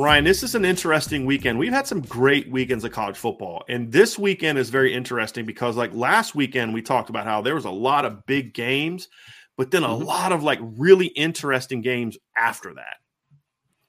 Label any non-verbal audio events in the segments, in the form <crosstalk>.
Ryan, this is an interesting weekend. We've had some great weekends of college football, and this weekend is very interesting because, like last weekend, we talked about how there was a lot of big games, but then a mm-hmm. lot of like really interesting games after that.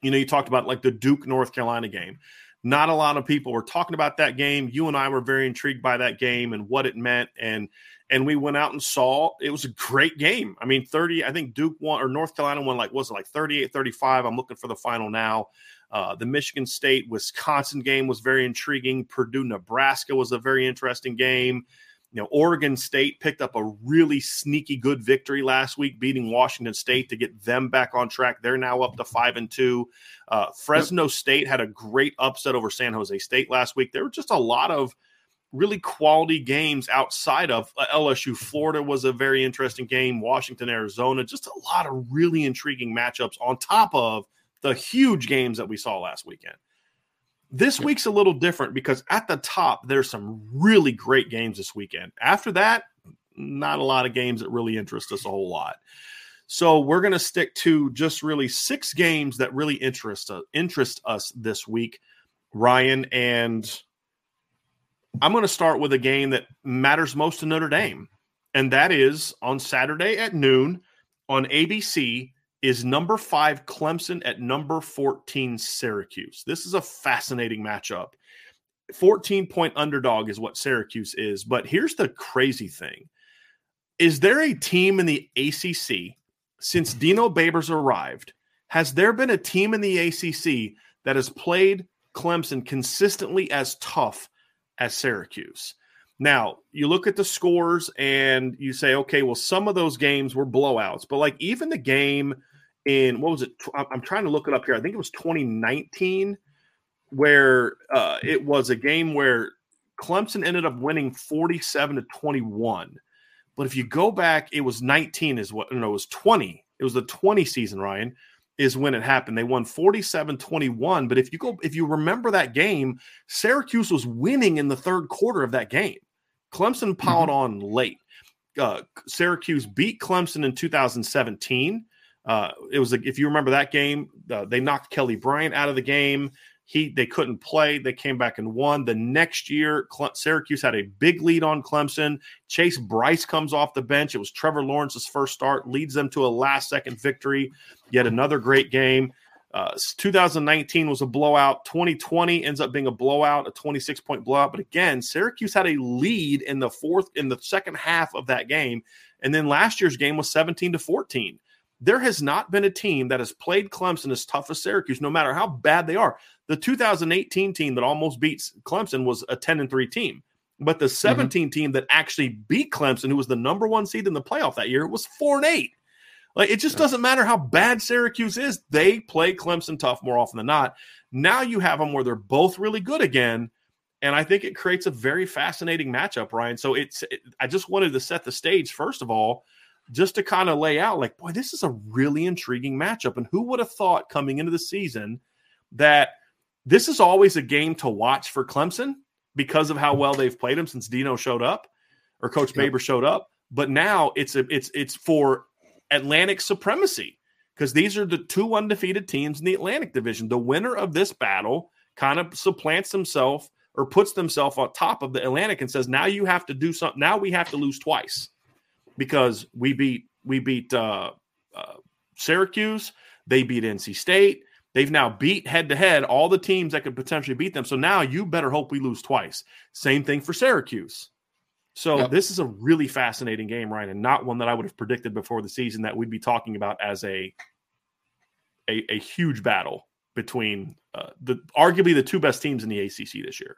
You know, you talked about like the Duke North Carolina game. Not a lot of people were talking about that game. You and I were very intrigued by that game and what it meant, and and we went out and saw it was a great game. I mean, 30, I think Duke won or North Carolina won like was it like 38 35. I'm looking for the final now. Uh, the Michigan State Wisconsin game was very intriguing. Purdue Nebraska was a very interesting game. You know, Oregon State picked up a really sneaky good victory last week, beating Washington State to get them back on track. They're now up to five and two. Uh, Fresno. State had a great upset over San Jose State last week. There were just a lot of really quality games outside of uh, LSU. Florida was a very interesting game. Washington, Arizona, just a lot of really intriguing matchups on top of the huge games that we saw last weekend. This yeah. week's a little different because at the top, there's some really great games this weekend. After that, not a lot of games that really interest us a whole lot. So we're going to stick to just really six games that really interest us, uh, interest us this week, Ryan. And I'm going to start with a game that matters most to Notre Dame, and that is on Saturday at noon on ABC is number five Clemson at number 14 Syracuse. This is a fascinating matchup. 14 point underdog is what Syracuse is. But here's the crazy thing Is there a team in the ACC since Dino Babers arrived? Has there been a team in the ACC that has played Clemson consistently as tough as Syracuse? Now, you look at the scores and you say, okay, well, some of those games were blowouts, but like even the game in what was it? I'm trying to look it up here. I think it was 2019, where uh, it was a game where Clemson ended up winning 47 to 21. But if you go back, it was 19 is what no, it was 20. It was the 20 season, Ryan, is when it happened. They won 47-21. But if you go, if you remember that game, Syracuse was winning in the third quarter of that game. Clemson piled mm-hmm. on late. Uh, Syracuse beat Clemson in 2017. Uh, it was if you remember that game, uh, they knocked Kelly Bryant out of the game. He they couldn't play. They came back and won. The next year, Cle- Syracuse had a big lead on Clemson. Chase Brice comes off the bench. It was Trevor Lawrence's first start, leads them to a last second victory. Yet another great game. Uh, 2019 was a blowout. 2020 ends up being a blowout, a 26 point blowout. But again, Syracuse had a lead in the fourth, in the second half of that game, and then last year's game was 17 to 14 there has not been a team that has played Clemson as tough as Syracuse, no matter how bad they are. The 2018 team that almost beats Clemson was a 10 and 3 team. But the 17 mm-hmm. team that actually beat Clemson, who was the number one seed in the playoff that year, was four and eight. Like it just doesn't matter how bad Syracuse is, they play Clemson tough more often than not. Now you have them where they're both really good again. And I think it creates a very fascinating matchup, Ryan. So it's, it, I just wanted to set the stage, first of all, just to kind of lay out like, boy, this is a really intriguing matchup. And who would have thought coming into the season that this is always a game to watch for Clemson because of how well they've played them since Dino showed up or Coach. Baber showed up. But now it's a it's it's for Atlantic supremacy because these are the two undefeated teams in the Atlantic Division. The winner of this battle kind of supplants himself or puts themselves on top of the Atlantic and says, "Now you have to do something. Now we have to lose twice because we beat we beat uh, uh, Syracuse, they beat NC State." They've now beat head to head all the teams that could potentially beat them. So now you better hope we lose twice. Same thing for Syracuse. So yep. this is a really fascinating game, Ryan, and not one that I would have predicted before the season that we'd be talking about as a a, a huge battle between uh, the arguably the two best teams in the ACC this year.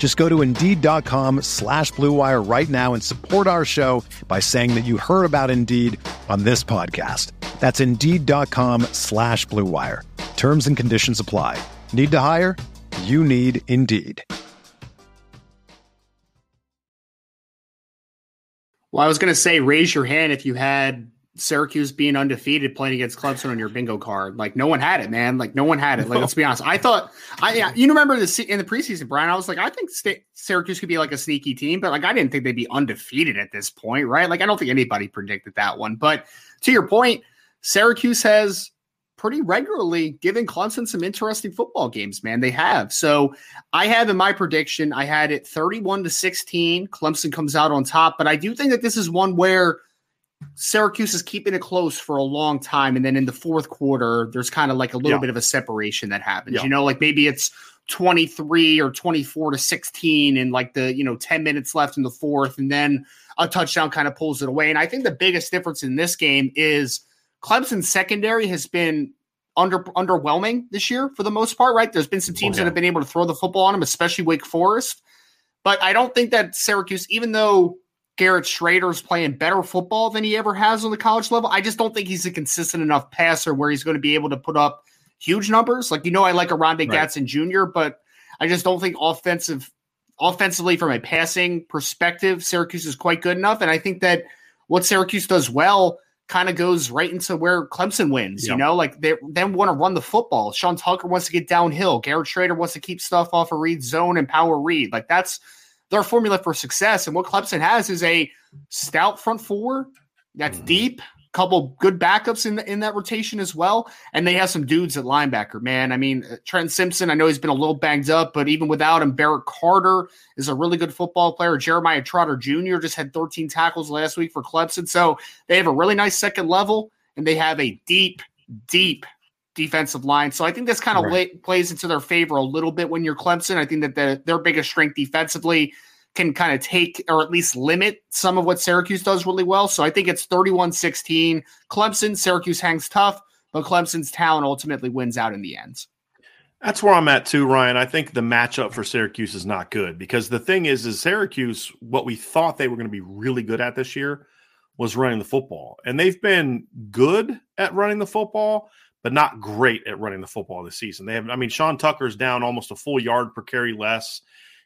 Just go to Indeed.com slash BlueWire right now and support our show by saying that you heard about Indeed on this podcast. That's Indeed.com slash BlueWire. Terms and conditions apply. Need to hire? You need Indeed. Well, I was going to say, raise your hand if you had Syracuse being undefeated playing against Clemson on your bingo card. Like no one had it, man. Like no one had it. Like let's be honest. I thought I yeah, you remember the in the preseason, Brian. I was like, I think St- Syracuse could be like a sneaky team, but like I didn't think they'd be undefeated at this point, right? Like I don't think anybody predicted that one. But to your point, Syracuse has pretty regularly given Clemson some interesting football games, man. They have. So I have in my prediction, I had it 31 to 16. Clemson comes out on top, but I do think that this is one where Syracuse is keeping it close for a long time. And then in the fourth quarter, there's kind of like a little yeah. bit of a separation that happens. Yeah. You know, like maybe it's 23 or 24 to 16 and like the, you know, 10 minutes left in the fourth. And then a touchdown kind of pulls it away. And I think the biggest difference in this game is Clemson's secondary has been under underwhelming this year for the most part, right? There's been some oh, teams okay. that have been able to throw the football on them, especially Wake Forest. But I don't think that Syracuse, even though Garrett Shrader is playing better football than he ever has on the college level, I just don't think he's a consistent enough passer where he's going to be able to put up huge numbers. Like you know, I like Oronde right. Gadsden Jr., but I just don't think offensive offensively from a passing perspective, Syracuse is quite good enough. And I think that what Syracuse does well kind of goes right into where Clemson wins. Yep. You know, like they then want to run the football. Sean Tucker wants to get downhill. Garrett Shrader wants to keep stuff off of read zone and power read. Like that's their formula for success. And what Clemson has is a stout front four that's mm-hmm. deep, couple good backups in the, in that rotation as well, and they have some dudes at linebacker. Man, I mean uh, Trent Simpson. I know he's been a little banged up, but even without him, Barrett Carter is a really good football player. Jeremiah Trotter Jr. just had 13 tackles last week for Clemson, so they have a really nice second level, and they have a deep, deep defensive line. So I think this kind of right. plays into their favor a little bit when you're Clemson. I think that the, their biggest strength defensively can kind of take or at least limit some of what Syracuse does really well. So I think it's 31 16. Clemson, Syracuse hangs tough, but Clemson's talent ultimately wins out in the end. That's where I'm at too, Ryan. I think the matchup for Syracuse is not good because the thing is, is Syracuse, what we thought they were going to be really good at this year was running the football. And they've been good at running the football, but not great at running the football this season. They have, I mean, Sean Tucker's down almost a full yard per carry less.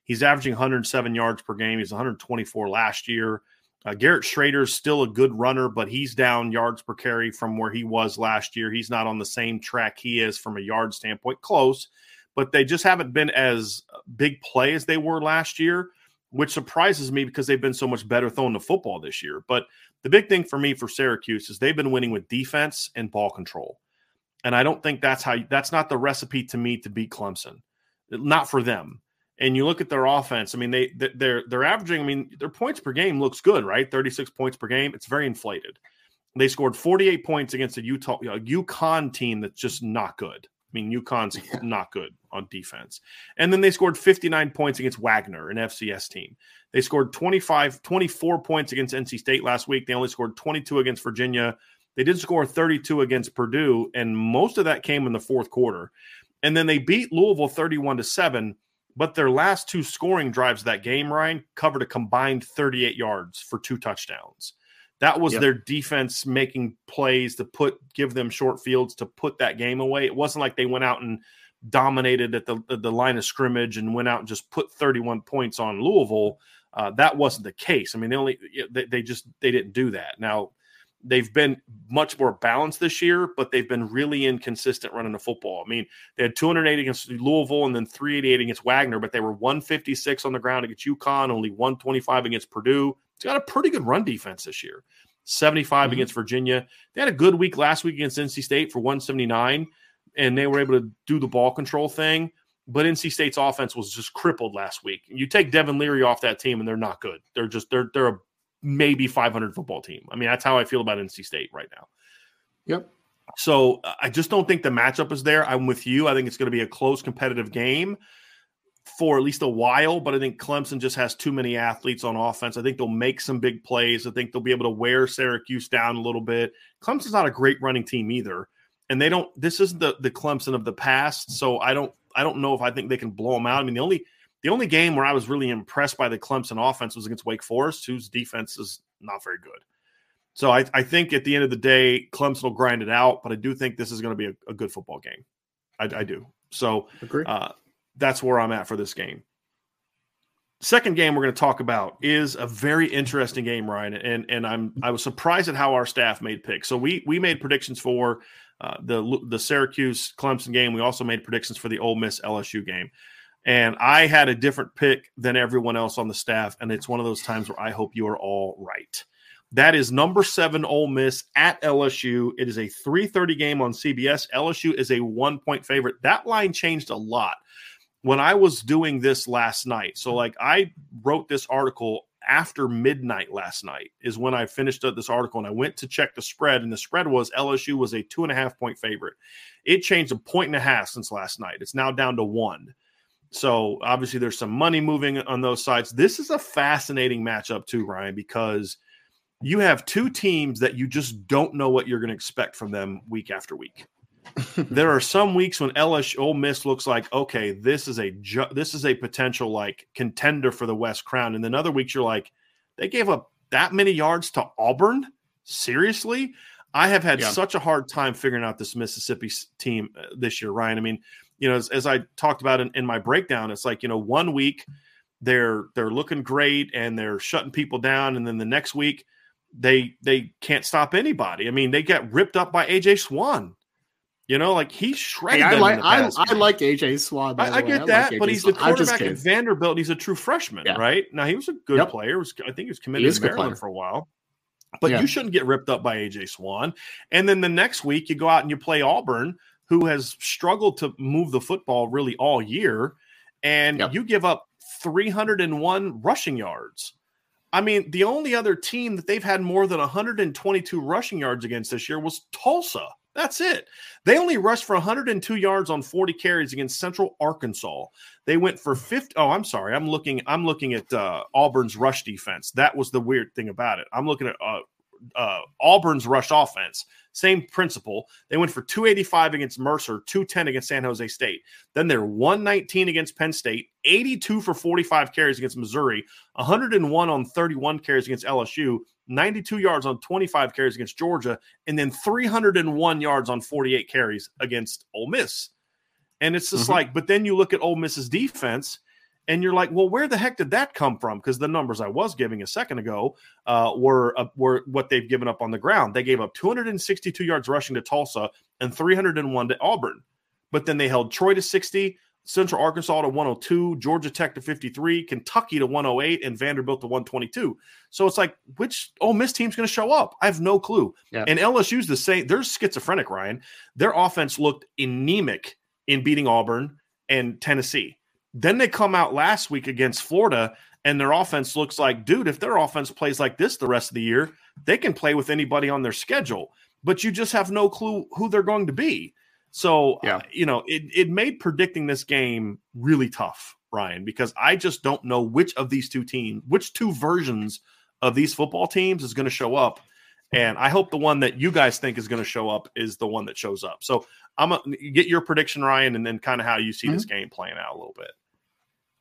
He's averaging 107 yards per game. He's 124 last year. Uh, Garrett Shrader's still a good runner, but he's down yards per carry from where he was last year. He's not on the same track he is from a yard standpoint. Close, but they just haven't been as big play as they were last year, which surprises me because they've been so much better throwing the football this year. But the big thing for me for Syracuse is they've been winning with defense and ball control. And I don't think that's how that's not the recipe to me to beat Clemson. Not for them. And you look at their offense. I mean, they they're they're averaging. I mean, their points per game looks good, right? Thirty six points per game. It's very inflated. They scored forty eight points against a Utah a UConn team that's just not good. I mean, UConn's yeah. not good on defense. And then they scored 59 points against Wagner, an FCS team. They scored 25, 24 points against NC State last week. They only scored 22 against Virginia. They did score 32 against Purdue, and most of that came in the fourth quarter. And then they beat Louisville 31 to 7, but their last two scoring drives that game, Ryan, covered a combined 38 yards for two touchdowns. That was yep. their defense making plays to put give them short fields to put that game away. It wasn't like they went out and dominated at the the line of scrimmage and went out and just put 31 points on Louisville. Uh, that wasn't the case. I mean, they only they, they just they didn't do that. Now they've been much more balanced this year, but they've been really inconsistent running the football. I mean, they had 208 against Louisville and then 388 against Wagner, but they were 156 on the ground against UConn, only 125 against Purdue. It's got a pretty good run defense this year. 75 mm-hmm. against Virginia. They had a good week last week against NC State for 179, and they were able to do the ball control thing. But NC State's offense was just crippled last week. You take Devin Leary off that team, and they're not good. They're just they're they're a maybe 500 football team. I mean, that's how I feel about NC State right now. Yep. So I just don't think the matchup is there. I'm with you. I think it's going to be a close competitive game for at least a while, but I think Clemson just has too many athletes on offense. I think they'll make some big plays. I think they'll be able to wear Syracuse down a little bit. Clemson's not a great running team either. And they don't this isn't the the Clemson of the past, so I don't I don't know if I think they can blow them out. I mean, the only the only game where I was really impressed by the Clemson offense was against Wake Forest, whose defense is not very good. So I, I think at the end of the day, Clemson will grind it out, but I do think this is going to be a, a good football game. I, I do. So uh, that's where I'm at for this game. Second game we're going to talk about is a very interesting game, Ryan, and and I'm I was surprised at how our staff made picks. So we we made predictions for uh, the the Syracuse Clemson game. We also made predictions for the Ole Miss LSU game. And I had a different pick than everyone else on the staff. And it's one of those times where I hope you are all right. That is number seven Ole Miss at LSU. It is a 3:30 game on CBS. LSU is a one point favorite. That line changed a lot when I was doing this last night. So, like, I wrote this article after midnight last night, is when I finished up this article and I went to check the spread, and the spread was LSU was a two and a half point favorite. It changed a point and a half since last night. It's now down to one. So obviously there's some money moving on those sides. This is a fascinating matchup too, Ryan, because you have two teams that you just don't know what you're going to expect from them week after week. there are some weeks when LSU Ole Miss looks like okay, this is a ju- this is a potential like contender for the West Crown, and then other weeks you're like, they gave up that many yards to Auburn. Seriously, I have had yeah. such a hard time figuring out this Mississippi team uh, this year, Ryan. I mean, you know, as, as I talked about in, in my breakdown, it's like, you know, one week they're they're looking great and they're shutting people down, and then the next week they they can't stop anybody. I mean, they get ripped up by AJ Swann. You know, like he's shredded. Hey, I like I, I, like AJ Swann. I, I, get that, like but he's the quarterback at Vanderbilt. And he's a true freshman, yeah. right? Now he was a good yep. player. Was, I think he was committed he to Maryland for a while. But yeah. you shouldn't get ripped up by AJ Swann. And then the next week you go out and you play Auburn, who has struggled to move the football really all year, and yep. you give up 301 rushing yards. I mean, the only other team that they've had more than 122 rushing yards against this year was Tulsa. That's it. They only rushed for 102 yards on 40 carries against Central Arkansas. They went for 50. Oh, I'm sorry. I'm looking. I'm looking at uh, Auburn's rush defense. That was the weird thing about it. I'm looking at uh, uh, Auburn's rush offense. Same principle. They went for 285 against Mercer, 210 against San Jose State. Then they're 119 against Penn State, 82 for 45 carries against Missouri, 101 on 31 carries against LSU, 92 yards on 25 carries against Georgia, and then 301 yards on 48 carries against Ole Miss. And it's just mm-hmm. like, but then you look at Ole Miss's defense and you're like, well, where the heck did that come from? Because the numbers I was giving a second ago uh, were uh, were what they've given up on the ground. They gave up 262 yards rushing to Tulsa and 301 to Auburn, but then they held Troy to 60, Central Arkansas to 102, Georgia Tech to 53, Kentucky to 108, and Vanderbilt to 122. So it's like, which Ole Miss team's going to show up? I have no clue. Yeah. And LSU's the same. They're schizophrenic, Ryan. Their offense looked anemic in beating Auburn and Tennessee. Then they come out last week against Florida, and their offense looks like, dude, if their offense plays like this the rest of the year, they can play with anybody on their schedule. But you just have no clue who they're going to be. So, uh, yeah. Uh, you know, it, it made predicting this game really tough, Ryan, because I just don't know which of these two teams, which two versions of these football teams is going to show up. And I hope the one that you guys think is going to show up is the one that shows up. So I'm going to get your prediction, Ryan, and then kind of how you see mm-hmm. this game playing out a little bit.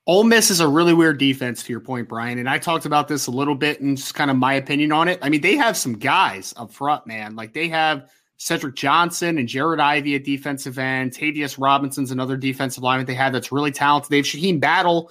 Ole Miss is a really weird defense, to your point, Brian. And I talked about this a little bit and just kind of my opinion on it. I mean, they have some guys up front, man. Like they have Cedric Johnson and Jared Ivey at defensive end. Tavius Robinson's another defensive lineman they have that's really talented. They have Shyheim Battle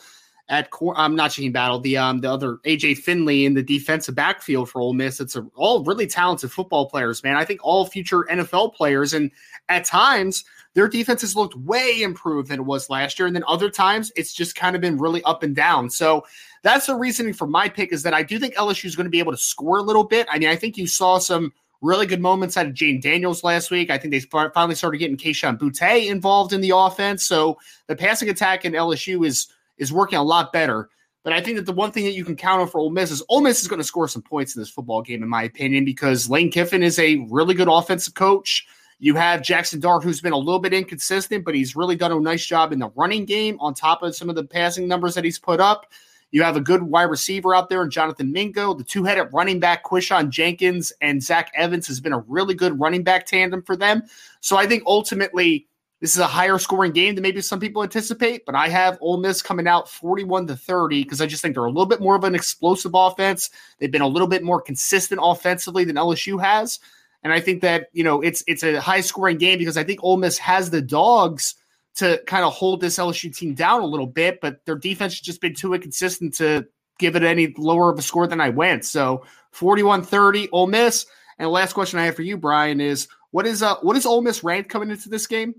at core. I'm um, not Shyheim Battle. The um the other AJ Finley in the defensive backfield for Ole Miss. It's a, all really talented football players, man. I think all future NFL players, and at times their defense has looked way improved than it was last year, and then other times it's just kind of been really up and down. So that's the reasoning for my pick is that I do think LSU is going to be able to score a little bit. I mean, I think you saw some really good moments out of Jayden Daniels last week. I think they finally started getting Kayshon Boutte involved in the offense. So the passing attack in LSU is is working a lot better. But I think that the one thing that you can count on for Ole Miss is Ole Miss is going to score some points in this football game, in my opinion, because Lane Kiffin is a really good offensive coach. You have Jackson Dart, who's been a little bit inconsistent, but he's really done a nice job in the running game on top of some of the passing numbers that he's put up. You have a good wide receiver out there in Jonathan Mingo. The two headed running back, Quinshon Judkins and Zach Evans, has been a really good running back tandem for them. So I think ultimately this is a higher scoring game than maybe some people anticipate, but I have Ole Miss coming out 41 to 30 because I just think they're a little bit more of an explosive offense. They've been a little bit more consistent offensively than LSU has. And I think that, you know, it's it's a high scoring game because I think Ole Miss has the dogs to kind of hold this LSU team down a little bit, but their defense has just been too inconsistent to give it any lower of a score than I went. So 41-30, Ole Miss. And the last question I have for you, Brian, is what is uh what is Ole Miss ranked coming into this game?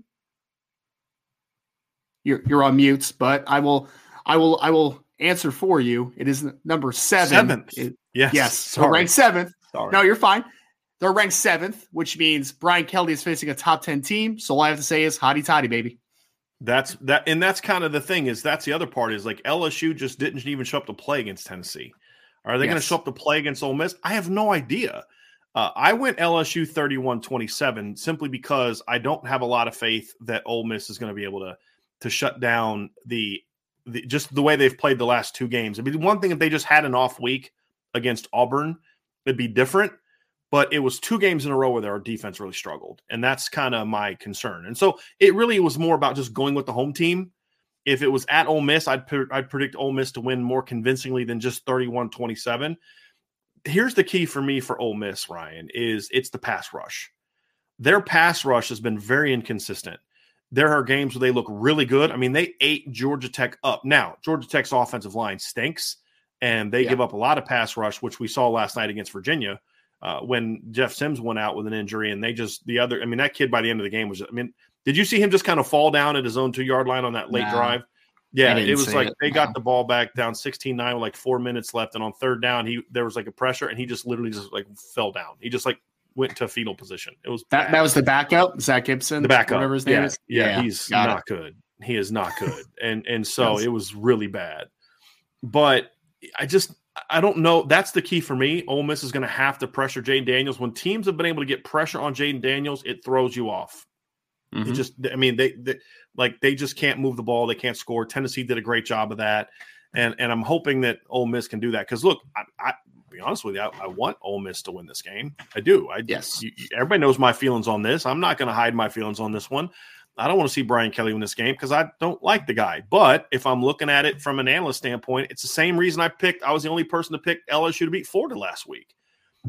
You're you're on mute, but I will I will I will answer for you. It is number seven. Seventh. It, yes. Yes. So ranked seventh. Sorry. No, you're fine. They're ranked seventh, which means Brian Kelly is facing a top 10 team. So all I have to say is hotty toddy, baby. That's that, and that's kind of the thing is that's the other part is like LSU just didn't even show up to play against Tennessee. Are they yes. going to show up to play against Ole Miss? I have no idea. Uh, I went LSU 31 27 simply because I don't have a lot of faith that Ole Miss is going to be able to to shut down the, the just the way they've played the last two games. I mean, one thing if they just had an off week against Auburn, it'd be different but it was two games in a row where our defense really struggled. And that's kind of my concern. And so it really was more about just going with the home team. If it was at Ole Miss, I'd, I'd predict Ole Miss to win more convincingly than just 31 27. Here's the key for me for Ole Miss, Ryan, is it's the pass rush. Their pass rush has been very inconsistent. There are games where they look really good. I mean, they ate Georgia Tech up. Now, Georgia Tech's offensive line stinks, and they yeah. give up a lot of pass rush, which we saw last night against Virginia uh, when Jeff Sims went out with an injury, and they just the other. I mean, that kid by the end of the game was. I mean, did you see him just kind of fall down at his own two yard line on that late drive? Yeah, it was like it. they got the ball back down 16-9 with like four minutes left, and on third down, he there was like a pressure, and he just literally just like fell down. He just like went to a fetal position. It was that, that was the backup, Zach Gibson, the backup, whatever his name yeah, is. Yeah, yeah he's not it. good. He is not good, and and so yes. it was really bad. But I just I don't know. That's the key for me. Ole Miss is going to have to pressure Jayden Daniels. When teams have been able to get pressure on Jayden Daniels, it throws you off. Mm-hmm. It just, I mean, they, they like they just can't move the ball. They can't score. Tennessee did a great job of that, and and I'm hoping that Ole Miss can do that. Because look, I, I be honest with you, I, I, want Ole Miss to win this game. I do. I yes. You, everybody knows my feelings on this. I'm not going to hide my feelings on this one. I don't want to see Brian Kelly win this game because I don't like the guy. But if I'm looking at it from an analyst standpoint, it's the same reason I picked. I was the only person to pick LSU to beat Florida last week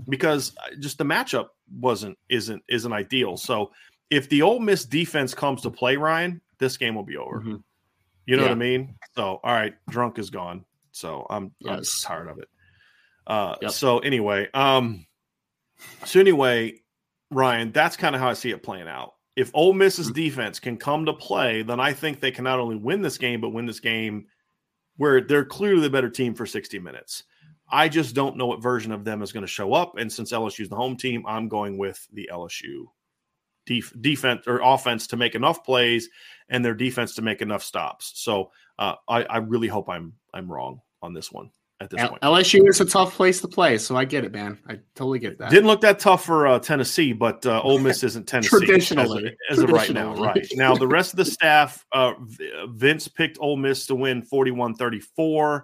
because just the matchup wasn't isn't isn't ideal. So if the Ole Miss defense comes to play, Ryan, this game will be over. Mm-hmm. You know yeah. what I mean? So all right, drunk is gone. So I'm, yes. I'm tired of it. Uh, yep. So anyway, um, so anyway, Ryan, that's kind of how I see it playing out if Ole Miss's defense can come to play, then I think they can not only win this game, but win this game where they're clearly the better team for 60 minutes. I just don't know what version of them is going to show up. And since LSU is the home team, I'm going with the LSU def- defense or offense to make enough plays and their defense to make enough stops. So uh, I, I really hope I'm I'm wrong on this one at this L- point. LSU is a tough place to play, so I get it, man. I totally get that. Didn't look that tough for uh, Tennessee, but uh, Ole Miss <laughs> isn't Tennessee Traditionally. as, of, as of right now. Right now, the rest of the <laughs> staff, uh, Vince picked Ole Miss to win 41-34.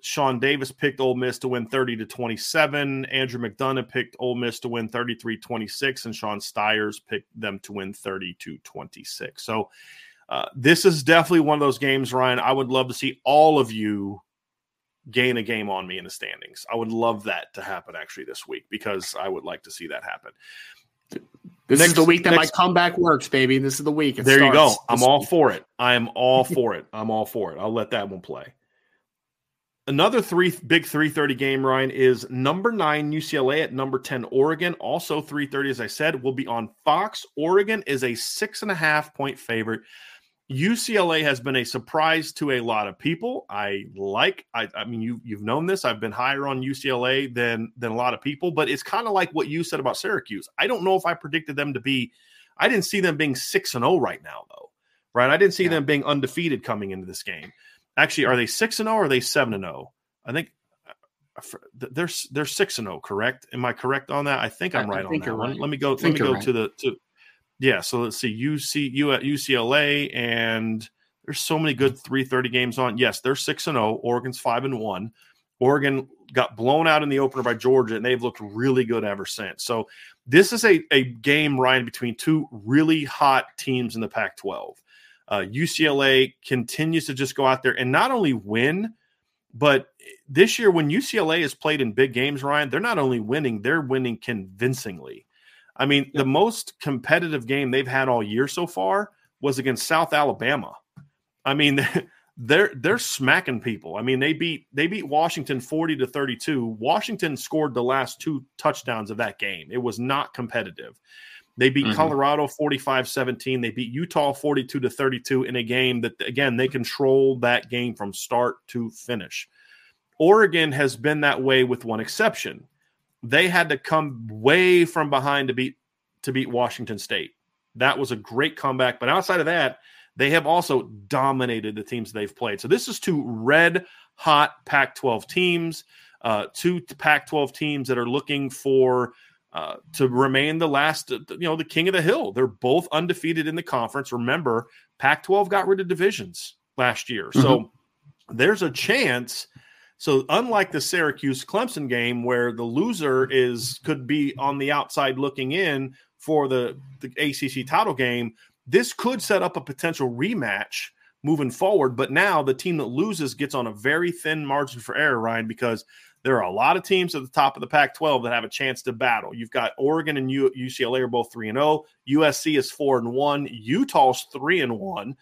Sean Davis picked Ole Miss to win 30 to 27. Andrew McDonough picked Ole Miss to win 33 26. And Sean Stiers picked them to win 30 to 26. So uh, this is definitely one of those games, Ryan. I would love to see all of you gain a game on me in the standings. I would love that to happen actually this week because I would like to see that happen. This Next- is the week that next- my comeback works, baby. This is the week. It there you go. I'm all week. for it. I am all <laughs> for it. I'm all for it. I'll let that one play. Another three big 330 game, Ryan, is number nine UCLA at number 10 Oregon. Also 330, as I said, will be on Fox. Oregon is a six and a half point favorite. UCLA has been a surprise to a lot of people. I like, I, I mean, you you've known this. I've been higher on UCLA than than a lot of people, but it's kind of like what you said about Syracuse. I don't know if I predicted them to be. I didn't see them being six and zero right now, though. Right? I didn't see Yeah. them being undefeated coming into this game. Actually, are they six and zero or are they seven and zero? I think uh, they're they're six and zero. Correct? Am I correct on that? I think I'm I- I right on that right. Let me go. Let me go right. to the to. Yeah, so let's see. UC U at UCLA and there's so many good 330 games on. Yes, they're 6 and 0. Oregon's 5 and 1. Oregon got blown out in the opener by Georgia and they've looked really good ever since. So this is a, a game, Ryan, between two really hot teams in the Pac 12. Uh, UCLA continues to just go out there and not only win, but this year, when UCLA has played in big games, Ryan, they're not only winning, they're winning convincingly. I mean, the most competitive game they've had all year so far was against South Alabama. I mean, <laughs> they're they're smacking people. I mean, they beat they beat Washington 40 to 32. Washington scored the last two touchdowns of that game. It was not competitive. They beat Mhm. Colorado 45-17. They beat Utah 42 to 32 in a game that again, they controlled that game from start to finish. Oregon has been that way with one exception. They had to come way from behind to beat to beat Washington State. That was a great comeback, but outside of that, they have also dominated the teams they've played. So this is two red hot Pac-12 teams, uh, two Pac-12 teams that are looking for uh, to remain the last, uh, you know, the king of the hill. They're both undefeated in the conference. Remember, Pac-12 got rid of divisions last year, so there's a chance. So unlike the Syracuse Clemson game where the loser is could be on the outside looking in for the, the ACC title game, this could set up a potential rematch moving forward. But now the team that loses gets on a very thin margin for error, Ryan, because there are a lot of teams at the top of the Pac 12 that have a chance to battle. You've got Oregon and UCLA are both 3 and 0. USC is 4 and 1. Utah's 3 and 1.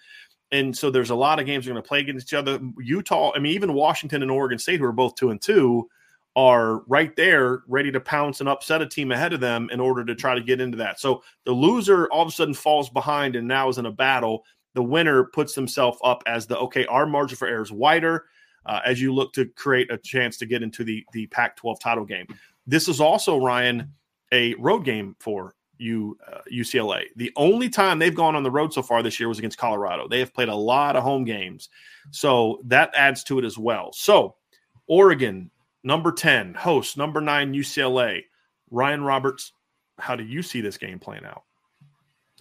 And so there's a lot of games are going to play against each other. Utah, I mean, even Washington and Oregon State, who are both 2 and 2, are right there ready to pounce and upset a team ahead of them in order to try to get into that. So the loser all of a sudden falls behind and now is in a battle. The winner puts themselves up as the okay, our margin for error is wider uh, as you look to create a chance to get into the the Pac-12 title game. This is also Ryan a road game for you uh, UCLA. The only time they've gone on the road so far this year was against Colorado. They have played a lot of home games, so that adds to it as well. So Oregon number 10 host number 9 UCLA. Ryan Roberts, how do you see this game playing out?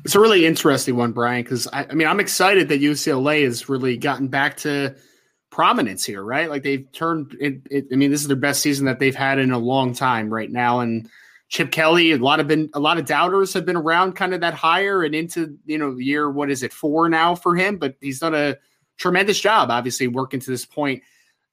It's a really interesting one, Brian, because I, I mean, I'm excited that UCLA has really gotten back to prominence here, right? Like they've turned it, it. I mean, this is their best season that they've had in a long time right now. And Chip Kelly, a lot of been a lot of doubters have been around kind of that higher and into you know year what is it four now for him, but he's done a tremendous job, obviously working to this point.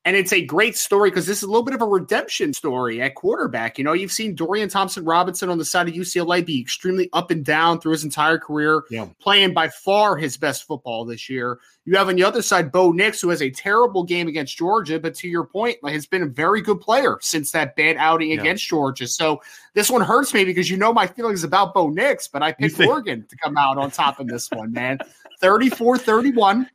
And it's a great story because this is a little bit of a redemption story at quarterback. You know, you've seen Dorian Thompson Robinson on the side of UCLA be extremely up and down through his entire career, yeah. playing by far his best football this year. You have on the other side Bo Nix, who has a terrible game against Georgia, but to your point, like, has been a very good player since that bad outing yeah. against Georgia. So this one hurts me because you know my feelings about Bo Nix, but I picked think- Oregon to come out on top of this one, man. <laughs> 34 31.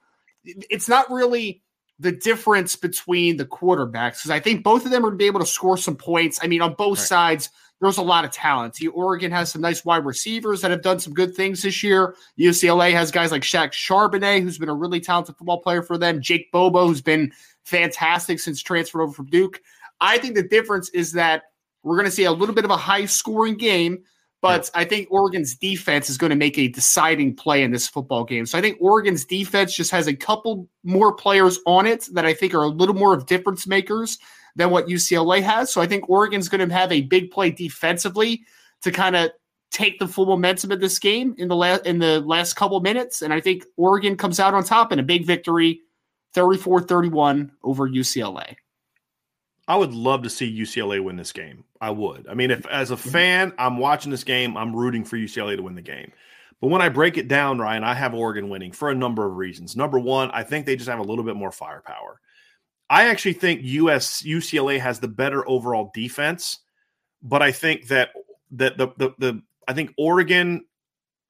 It's not really the difference between the quarterbacks because I think both of them are going to be able to score some points. I mean, on both right. sides, there's a lot of talent. Oregon has some nice wide receivers that have done some good things this year. UCLA has guys like Zach Charbonnet, who's been a really talented football player for them. Jake Bobo, who's been fantastic since transferred over from Duke. I think the difference is that we're going to see a little bit of a high scoring game but yeah. I think Oregon's defense is going to make a deciding play in this football game. So I think Oregon's defense just has a couple more players on it that I think are a little more of difference makers than what UCLA has. So I think Oregon's going to have a big play defensively to kind of take the full momentum of this game in the last in the last couple minutes. And I think Oregon comes out on top in a big victory, 34-31 over UCLA. I would love to see UCLA win this game. I would. I mean, if as a mm-hmm. fan, I'm watching this game, I'm rooting for UCLA to win the game. But when I break it down, Ryan, I have Oregon winning for a number of reasons. Number one, I think they just have a little bit more firepower. I actually think US UCLA has the better overall defense, but I think that that the the, the I think Oregon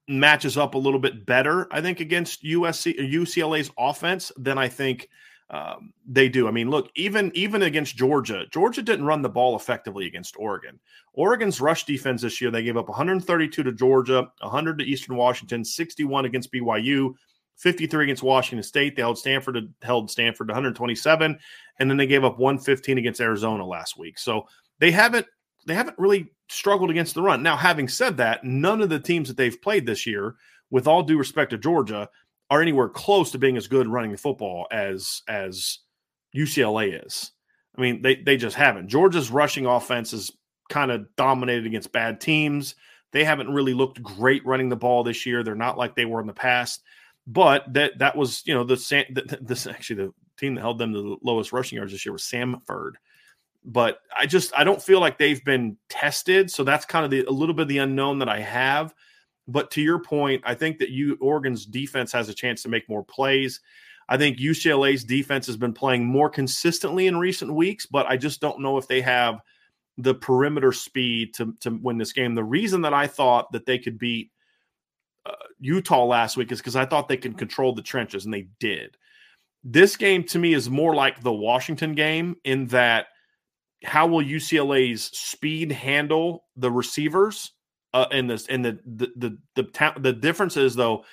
matches up a little bit better. I think against USC UCLA's offense than I think um, they do. I mean, look, even even against Georgia, Georgia didn't run the ball effectively against Oregon. Oregon's rush defense this year, they gave up 132 to Georgia, 100 to Eastern Washington, 61 against BYU, 53 against Washington State. They held Stanford held Stanford 127, and then they gave up 115 against Arizona last week. So they haven't they haven't really struggled against the run. Now, having said that, none of the teams that they've played this year, with all due respect to Georgia, are anywhere close to being as good running the football as as UCLA is. I mean, they they just haven't. Georgia's rushing offense is kind of dominated against bad teams. They haven't really looked great running the ball this year. They're not like they were in the past. But that that was you know the this actually the team that held them to the lowest rushing yards this year was Samford. But I just I don't feel like they've been tested. So that's kind of the a little bit of the unknown that I have. But to your point, I think that you Oregon's defense has a chance to make more plays. I think UCLA's defense has been playing more consistently in recent weeks, but I just don't know if they have the perimeter speed to to win this game. The reason that I thought that they could beat uh, Utah last week is because I thought they could control the trenches, and they did. This game to me is more like the Washington game in that how will UCLA's speed handle the receivers uh, in this and the the the the, ta- the difference is though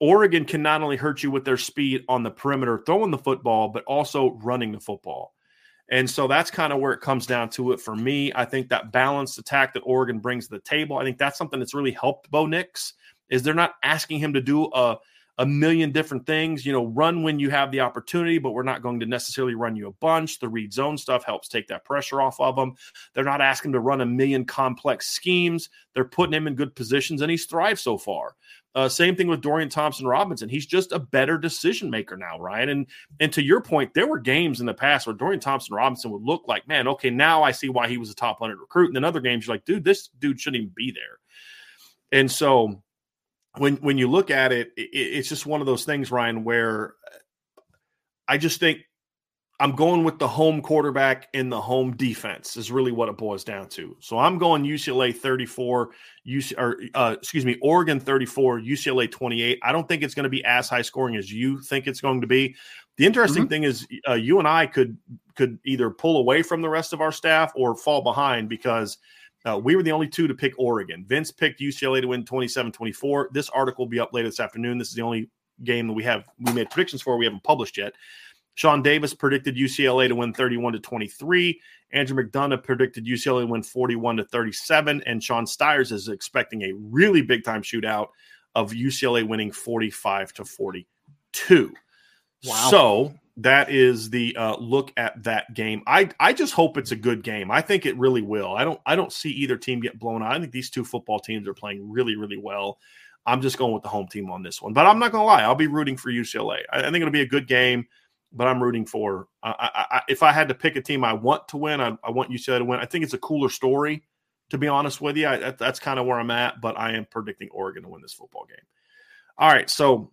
Oregon can not only hurt you with their speed on the perimeter throwing the football but also running the football. And so that's kind of where it comes down to it for me. I think that balanced attack that Oregon brings to the table, I think that's something that's really helped Bo Nix is they're not asking him to do a a million different things. You know, run when you have the opportunity, but we're not going to necessarily run you a bunch. The read zone stuff helps take that pressure off of them. They're not asking to run a million complex schemes. They're putting him in good positions, and he's thrived so far. Uh, same thing with Dorian Thompson Robinson. He's just a better decision maker now, Ryan. And and to your point, there were games in the past where Dorian Thompson Robinson would look like, man, okay, now I see why he was a top 100 recruit. And then other games, you're like, dude, this dude shouldn't even be there. And so when when you look at it, it, it's just one of those things, Ryan, where I just think I'm going with the home quarterback in the home defense is really what it boils down to. So I'm going UCLA 34, UC, or uh, excuse me, Oregon 34, UCLA 28. I don't think it's going to be as high scoring as you think it's going to be. The interesting mm-hmm. thing is, uh, you and I could could either pull away from the rest of our staff or fall behind because uh, we were the only two to pick Oregon. Vince picked UCLA to win 27 24. This article will be up later this afternoon. This is the only game that we have we made predictions for. We haven't published yet. Sean Davis predicted UCLA to win 31 to 23. Andrew McDonough predicted UCLA to win 41 to 37. And Sean Stiers is expecting a really big time shootout of UCLA winning 45 to 42. Wow. So that is the uh, look at that game. I I just hope it's a good game. I think it really will. I don't I don't see either team get blown out. I think these two football teams are playing really really well. I'm just going with the home team on this one, but I'm not going to lie. I'll be rooting for UCLA. I, I think it'll be a good game. but I'm rooting for. I, I, if I had to pick a team I want to win, I, want UCLA to win. I think it's a cooler story, to be honest with you. That's kind of where I'm at, but I am predicting Oregon to win this football game. All right, so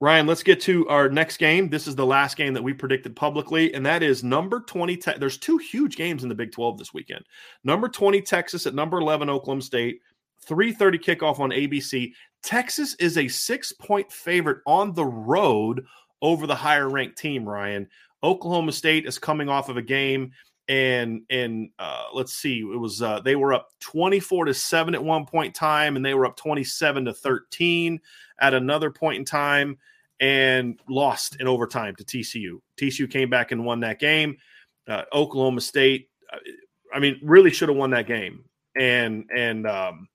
Ryan, let's get to our next game. This is the last game that we predicted publicly, and that is number 20. Te- There's two huge games in the Big 12 this weekend. Number 20, Texas at number 11, Oklahoma State. 3:30 kickoff on ABC. Texas is a six-point favorite on the road over the higher ranked team. Ryan, Oklahoma State is coming off of a game, and and uh, let's see, it was uh, they were up 24 to seven at one point in time, and they were up 27 to 13 at another point in time and lost in overtime to TCU. TCU came back and won that game. Uh, Oklahoma State, uh, I mean, really should have won that game. And and um,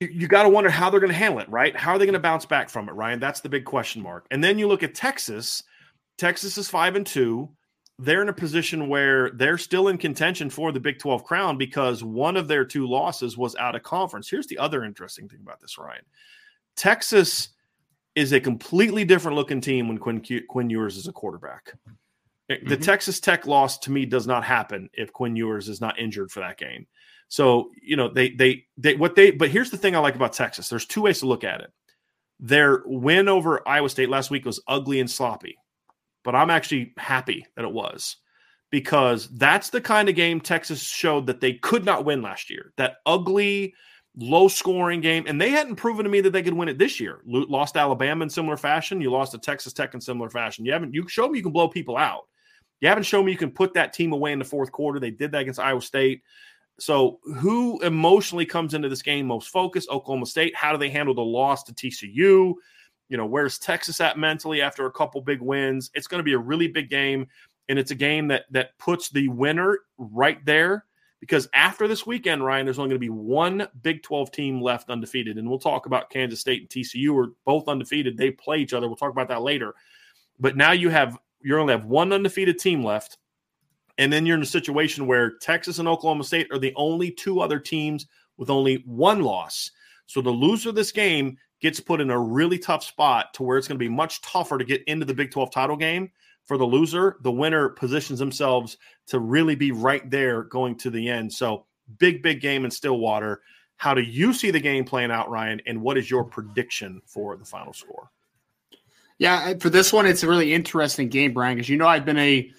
you got to wonder how they're going to handle it, right? How are they going to bounce back from it, Ryan? That's the big question mark. And then you look at Texas. Texas is five and two. They're in a position where they're still in contention for the Big 12 crown because one of their two losses was out of conference. Here's the other interesting thing about this, Ryan. Texas is a completely different looking team when Quinn, Quinn Ewers is a quarterback. Eh, the mm-hmm. Texas Tech loss to me does not happen if Quinn Ewers is not injured for that game. So, you know, they, they, they, what they, but here's the thing I like about Texas there's two ways to look at it. Their win over Iowa State last week was ugly and sloppy, but I'm actually happy that it was because that's the kind of game Texas showed that they could not win last year. That ugly, low scoring game, and they hadn't proven to me that they could win it this year. Lost Alabama in similar fashion. You lost to Texas Tech in similar fashion. You haven't. You showed me you can blow people out. You haven't shown me you can put that team away in the fourth quarter. They did that against Iowa State. So, who emotionally comes into this game most focused? Oklahoma State. How do they handle the loss to TCU? You know, where's Texas at mentally after a couple big wins? It's going to be a really big game, and it's a game that that puts the winner right there because after this weekend, Ryan, there's only going to be one Big 12 team left undefeated. And we'll talk about Kansas State and TCU are both undefeated. They play each other. We'll talk about that later. But now you have you only have one undefeated team left. And then you're in a situation where Texas and Oklahoma State are the only two other teams with only one loss. So the loser of this game gets put in a really tough spot to where it's going to be much tougher to get into the Big 12 title game for the loser, the winner positions themselves to really be right there going to the end. So, big, big game in Stillwater. How do you see the game playing out, Ryan? And what is your prediction for the final score? Yeah, for this one, it's a really interesting game, Brian, because you know I've been a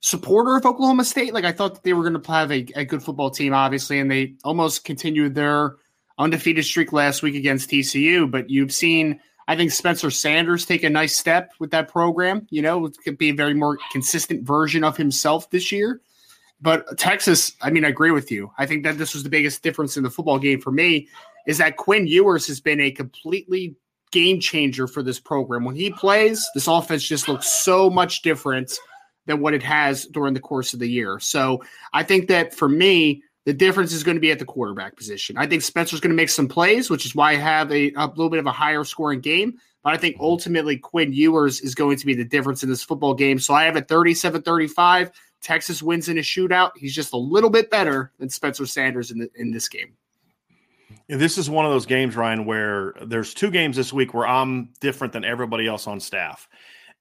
supporter of Oklahoma State. Like I thought they were going to have a, a good football team, obviously, and they almost continued their undefeated streak last week against TCU. But you've seen I think Spencer Sanders take a nice step with that program. You know, it could be a very more consistent version of himself this year. But Texas, I mean, I agree with you. I think that this was the biggest difference in the football game for me is that Quinn Ewers has been a completely game changer for this program. When he plays, this offense just looks so much different than what it has during the course of the year. So I think that for me, the difference is going to be at the quarterback position. I think Spencer's going to make some plays, which is why I have a, a little bit of a higher scoring game. But I think mm-hmm. ultimately Quinn Ewers is going to be the difference in this football game. So I have a 37 35. Texas wins in a shootout. He's just a little bit better than Spencer Sanders in, the, in this game. This is one of those games, Ryan, where there's two games this week where I'm different than everybody else on staff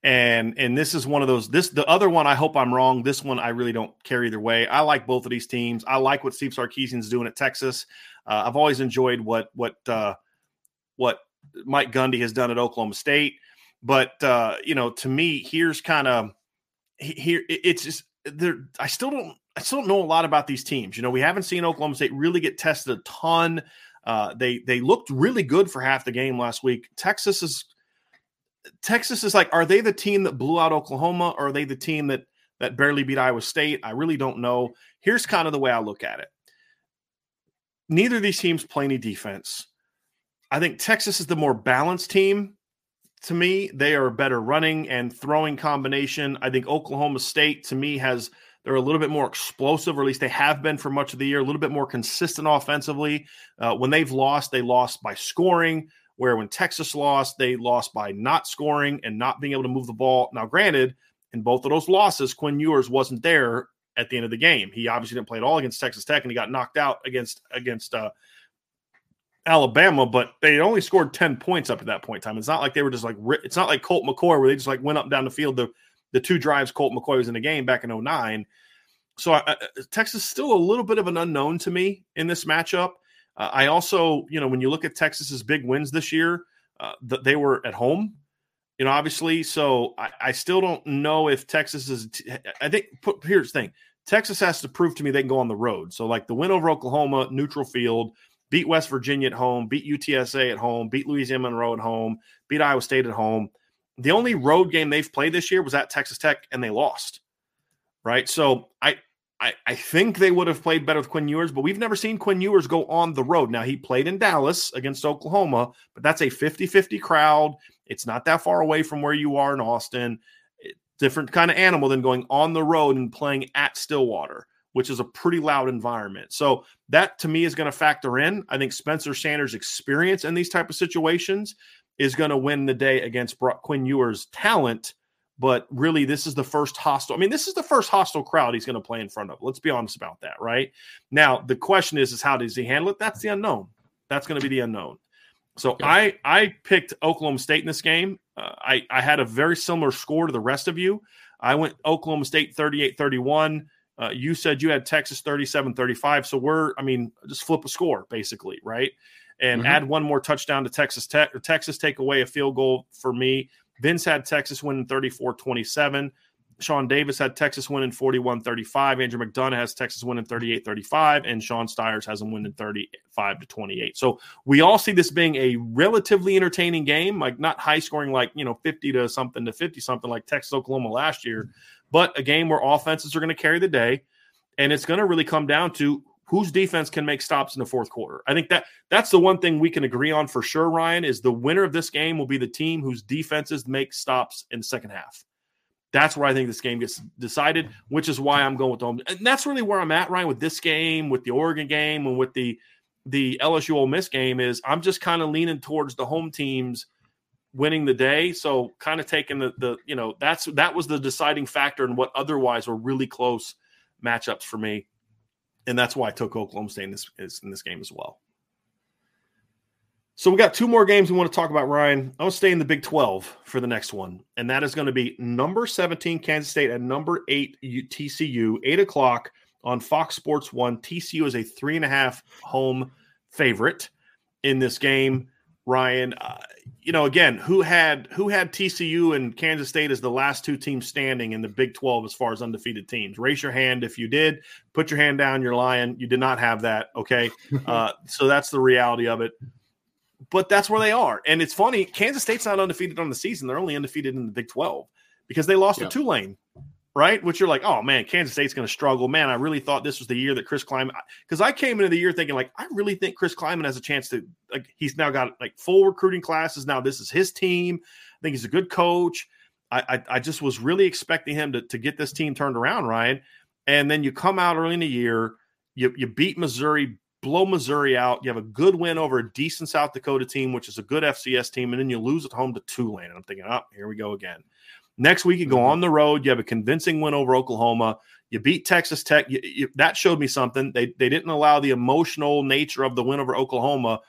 and and this is one of those this the other one i hope i'm wrong. This one i really don't care either way. I like both of these teams. I like what steve sarkisian's doing at texas. Uh, i've always enjoyed what what uh, what mike gundy has done at oklahoma state. But uh, you know to me here's kind of here it's just there i still don't i still don't know a lot about these teams. You know we haven't seen oklahoma state really get tested a ton. Uh, they they looked really good for half the game last week. Texas is Texas is like, are they the team that blew out Oklahoma, or are they the team that that barely beat Iowa State? I really don't know. Here's kind of the way I look at it. Neither of these teams play any defense. I think Texas is the more balanced team. To me, they are a better running and throwing combination. I think Oklahoma State, to me, has they're a little bit more explosive, or at least they have been for much of the year, a little bit more consistent offensively. Uh, when they've lost, they lost by scoring where when Texas lost, they lost by not scoring and not being able to move the ball. Now, granted, in both of those losses, Quinn Ewers wasn't there at the end of the game. He obviously didn't play at all against Texas Tech, and he got knocked out against against uh, Alabama, but they only scored 10 points up at that point in time. It's not like they were just like, it's not like Colt McCoy where they just like went up down the field the, the two drives Colt McCoy was in the game back in 09. So I, Texas still a little bit of an unknown to me in this matchup. Uh, I also, you know, when you look at Texas's big wins this year, uh, th- they were at home, you know, obviously. So I, I still don't know if Texas is. T- I think put, here's the thing: Texas has to prove to me they can go on the road. So like the win over Oklahoma, neutral field, beat West Virginia at home, beat UTSA at home, beat Louisiana Monroe at home, beat Iowa State at home. The only road game they've played this year was at Texas Tech, and they lost. Right. So I I, I think they would have played better with Quinn Ewers, but we've never seen Quinn Ewers go on the road. Now, he played in Dallas against Oklahoma, but that's a 50 50 crowd. It's not that far away from where you are in Austin. Different kind of animal than going on the road and playing at Stillwater, which is a pretty loud environment. So, that to me is going to factor in. I think Spencer Sanders' experience in these type of situations is going to win the day against Brock Quinn Ewers' talent but really this is the first hostile i mean this is the first hostile crowd he's going to play in front of let's be honest about that right? Now the question is is how does he handle it? That's the unknown. That's going to be the unknown. So yeah. i i picked oklahoma state in this game. Uh, i i had a very similar score to the rest of you. I went oklahoma state 38 31 uh, you said you had texas 37 35 so we're i mean just flip a score basically right? And mm-hmm. add one more touchdown to texas tech or texas take away a field goal for me Vince had Texas winning 34 27. Sean Davis had Texas winning 41 35. Andrew McDonough has Texas winning 38 35. And Sean Stiers has them winning 35 to 28. So we all see this being a relatively entertaining game, like not high scoring, like, you know, 50 to something to 50 something like Texas Oklahoma last year, but a game where offenses are going to carry the day. And it's going to really come down to whose defense can make stops in the fourth quarter. I think that that's the one thing we can agree on for sure, Ryan, is the winner of this game will be the team whose defenses make stops in the second half. That's where I think this game gets decided, which is why I'm going with them. And that's really where I'm at, Ryan, with this game, with the Oregon game, and with the the LSU Ole Miss game. Is I'm just kind of leaning towards the home teams winning the day. So kind of taking the the you know that's that was the deciding factor in what otherwise were really close matchups for me and that's why I took Oklahoma State in this in this game as well. So we got two more games we want to talk about, Ryan. I'm going to stay in the Big 12 for the next one, and that is going to be number 17 Kansas State and number eight TCU, eight o'clock on Fox Sports One. TCU is a three and a half home favorite in this game. Ryan, uh, you know, again, who had who had TCU and Kansas State as the last two teams standing in the Big 12 as far as undefeated teams? Raise your hand if you did. Put your hand down. You're lying. You did not have that. Okay, <laughs> uh, so that's the reality of it. But that's where they are, and it's funny. Kansas State's not undefeated on the season. They're only undefeated in the Big 12 because they lost yeah. to Tulane right? Which you're like, oh man, Kansas State's going to struggle. Man, I really thought this was the year that Chris Klieman, because I came into the year thinking like, I really think Chris Klieman has a chance to like. He's now got like full recruiting classes. Now this is his team. I think he's a good coach. I I, I just was really expecting him to to get this team turned around, Ryan. And then you come out early in the year, you you beat Missouri. Blow Missouri out. You have a good win over a decent South Dakota team, which is a good FCS team, and then you lose at home to Tulane. And I'm thinking, oh, here we go again. Next week, you go mm-hmm. on the road. You have a convincing win over Oklahoma. You beat Texas Tech. You, you, that showed me something. They they didn't allow the emotional nature of the win over Oklahoma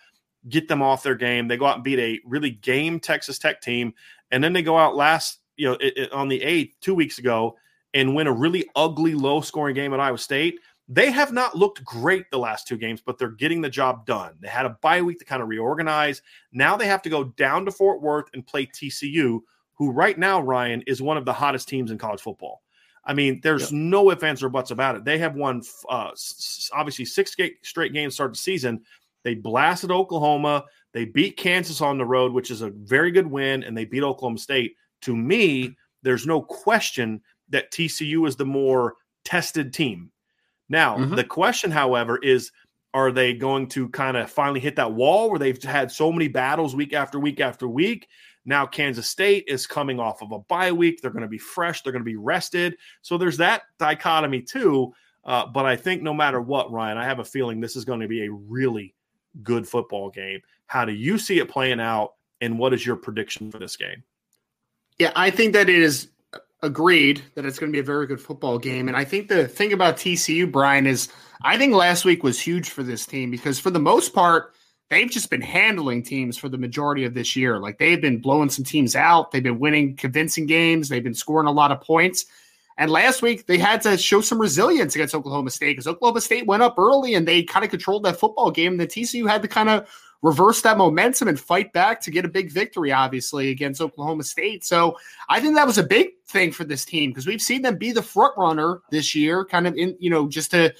get them off their game. They go out and beat a really game Texas Tech team, and then they go out last you know it, it, on the eighth two weeks ago and win a really ugly low scoring game at Iowa State. They have not looked great the last two games, but they're getting the job done. They had a bye week to kind of reorganize. Now they have to go down to Fort Worth and play TCU, who right now, Ryan, is one of the hottest teams in college football. I mean, there's no ifs, ands, or buts about it. They have won, uh, obviously, six straight games start the season. They blasted Oklahoma. They beat Kansas on the road, which is a very good win, and they beat Oklahoma State. To me, there's no question that TCU is the more tested team. Now, mm-hmm. the question, however, is are they going to kind of finally hit that wall where they've had so many battles week after week after week now, Kansas State is coming off of a bye week. They're going to be fresh, they're going to be rested. So there's that dichotomy too. Uh, but I think no matter what, Ryan, I have a feeling this is going to be a really good football game. How do you see it playing out? And what is your prediction for this game? Yeah, I think that it is agreed that it's going to be a very good football game. And I think the thing about TCU, Brian, is I think last week was huge for this team because for the most part, they've just been handling teams for the majority of this year. Like they've been blowing some teams out. They've been winning convincing games. They've been scoring a lot of points. And last week they had to show some resilience against Oklahoma State because Oklahoma State went up early and they kind of controlled that football game. And the TCU had to kind of reverse that momentum and fight back to get a big victory, obviously, against Oklahoma State. So I think that was a big thing for this team because we've seen them be the front runner this year, kind of in, you know, just to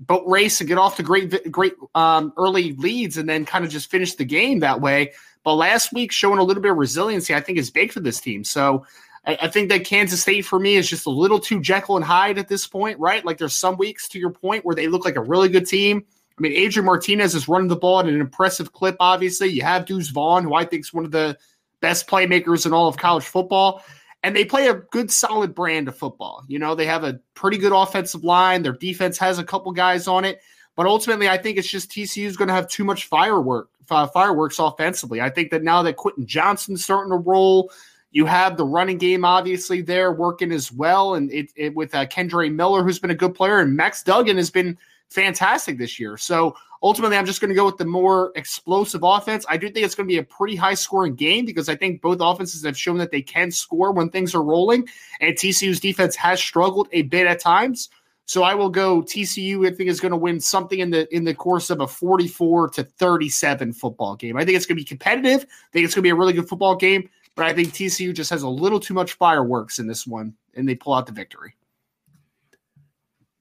boat race and get off to great, great um, early leads and then kind of just finish the game that way. But last week showing a little bit of resiliency, I think is big for this team. So I, I think that Kansas State for me is just a little too Jekyll and Hyde at this point, right? Like there's some weeks to your point where they look like a really good team. I mean, Adrian Martinez is running the ball at an impressive clip, obviously. You have Deuce Vaughn, who I think is one of the best playmakers in all of college football and they play a good solid brand of football. You know, they have a pretty good offensive line. Their defense has a couple guys on it, but ultimately, I think it's just TCU is going to have too much firework uh, fireworks offensively. I think that now that Quentin Johnston's starting to roll, you have the running game obviously there working as well, and it, it with uh, Kendre Miller, who's been a good player, and Max Duggan has been fantastic this year. So ultimately, I'm just going to go with the more explosive offense. I do think it's going to be a pretty high scoring game because I think both offenses have shown that they can score when things are rolling, and TCU's defense has struggled a bit at times. So I will go TCU. I think is going to win something in the in the course of a 44 to 37 football game. I think it's going to be competitive. I think it's going to be a really good football game, but I think TCU just has a little too much fireworks in this one, and they pull out the victory.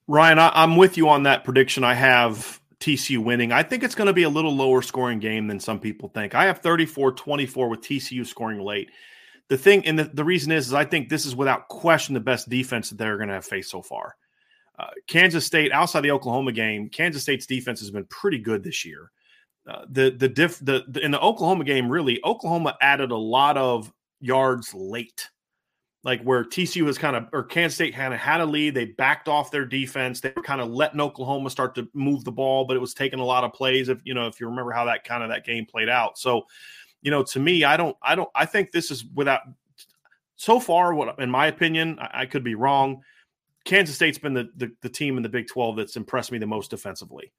Ryan, I, am with you on that prediction. I have TCU winning. I think it's going to be a little lower scoring game than some people think. I have 34 24 with TCU scoring late. The thing, and the, the reason is, is I think this is without question the best defense that they're going to have faced so far. Uh, Kansas State, outside the Oklahoma game, Kansas State's defense has been pretty good this year. Uh, the the diff the, the in the Oklahoma game, really, Oklahoma added a lot of yards late like where TCU was kind of or Kansas State kind of had a lead, they backed off their defense. They were kind of letting Oklahoma start to move the ball, but it was taking a lot of plays. If you know, if you remember how that kind of that game played out. So, you know, to me, I don't, I don't, I think this is without so far. What, in my opinion, I, I could be wrong. Kansas State's been the, the the team in the Big Twelve that's impressed me the most defensively.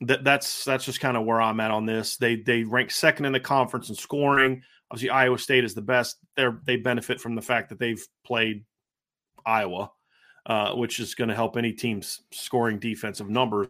That that's that's just kind of where I'm at on this. They they rank second in the conference in scoring. Obviously, Iowa State is the best. They they benefit from the fact that they've played Iowa, uh, which is going to help any team's scoring defensive numbers.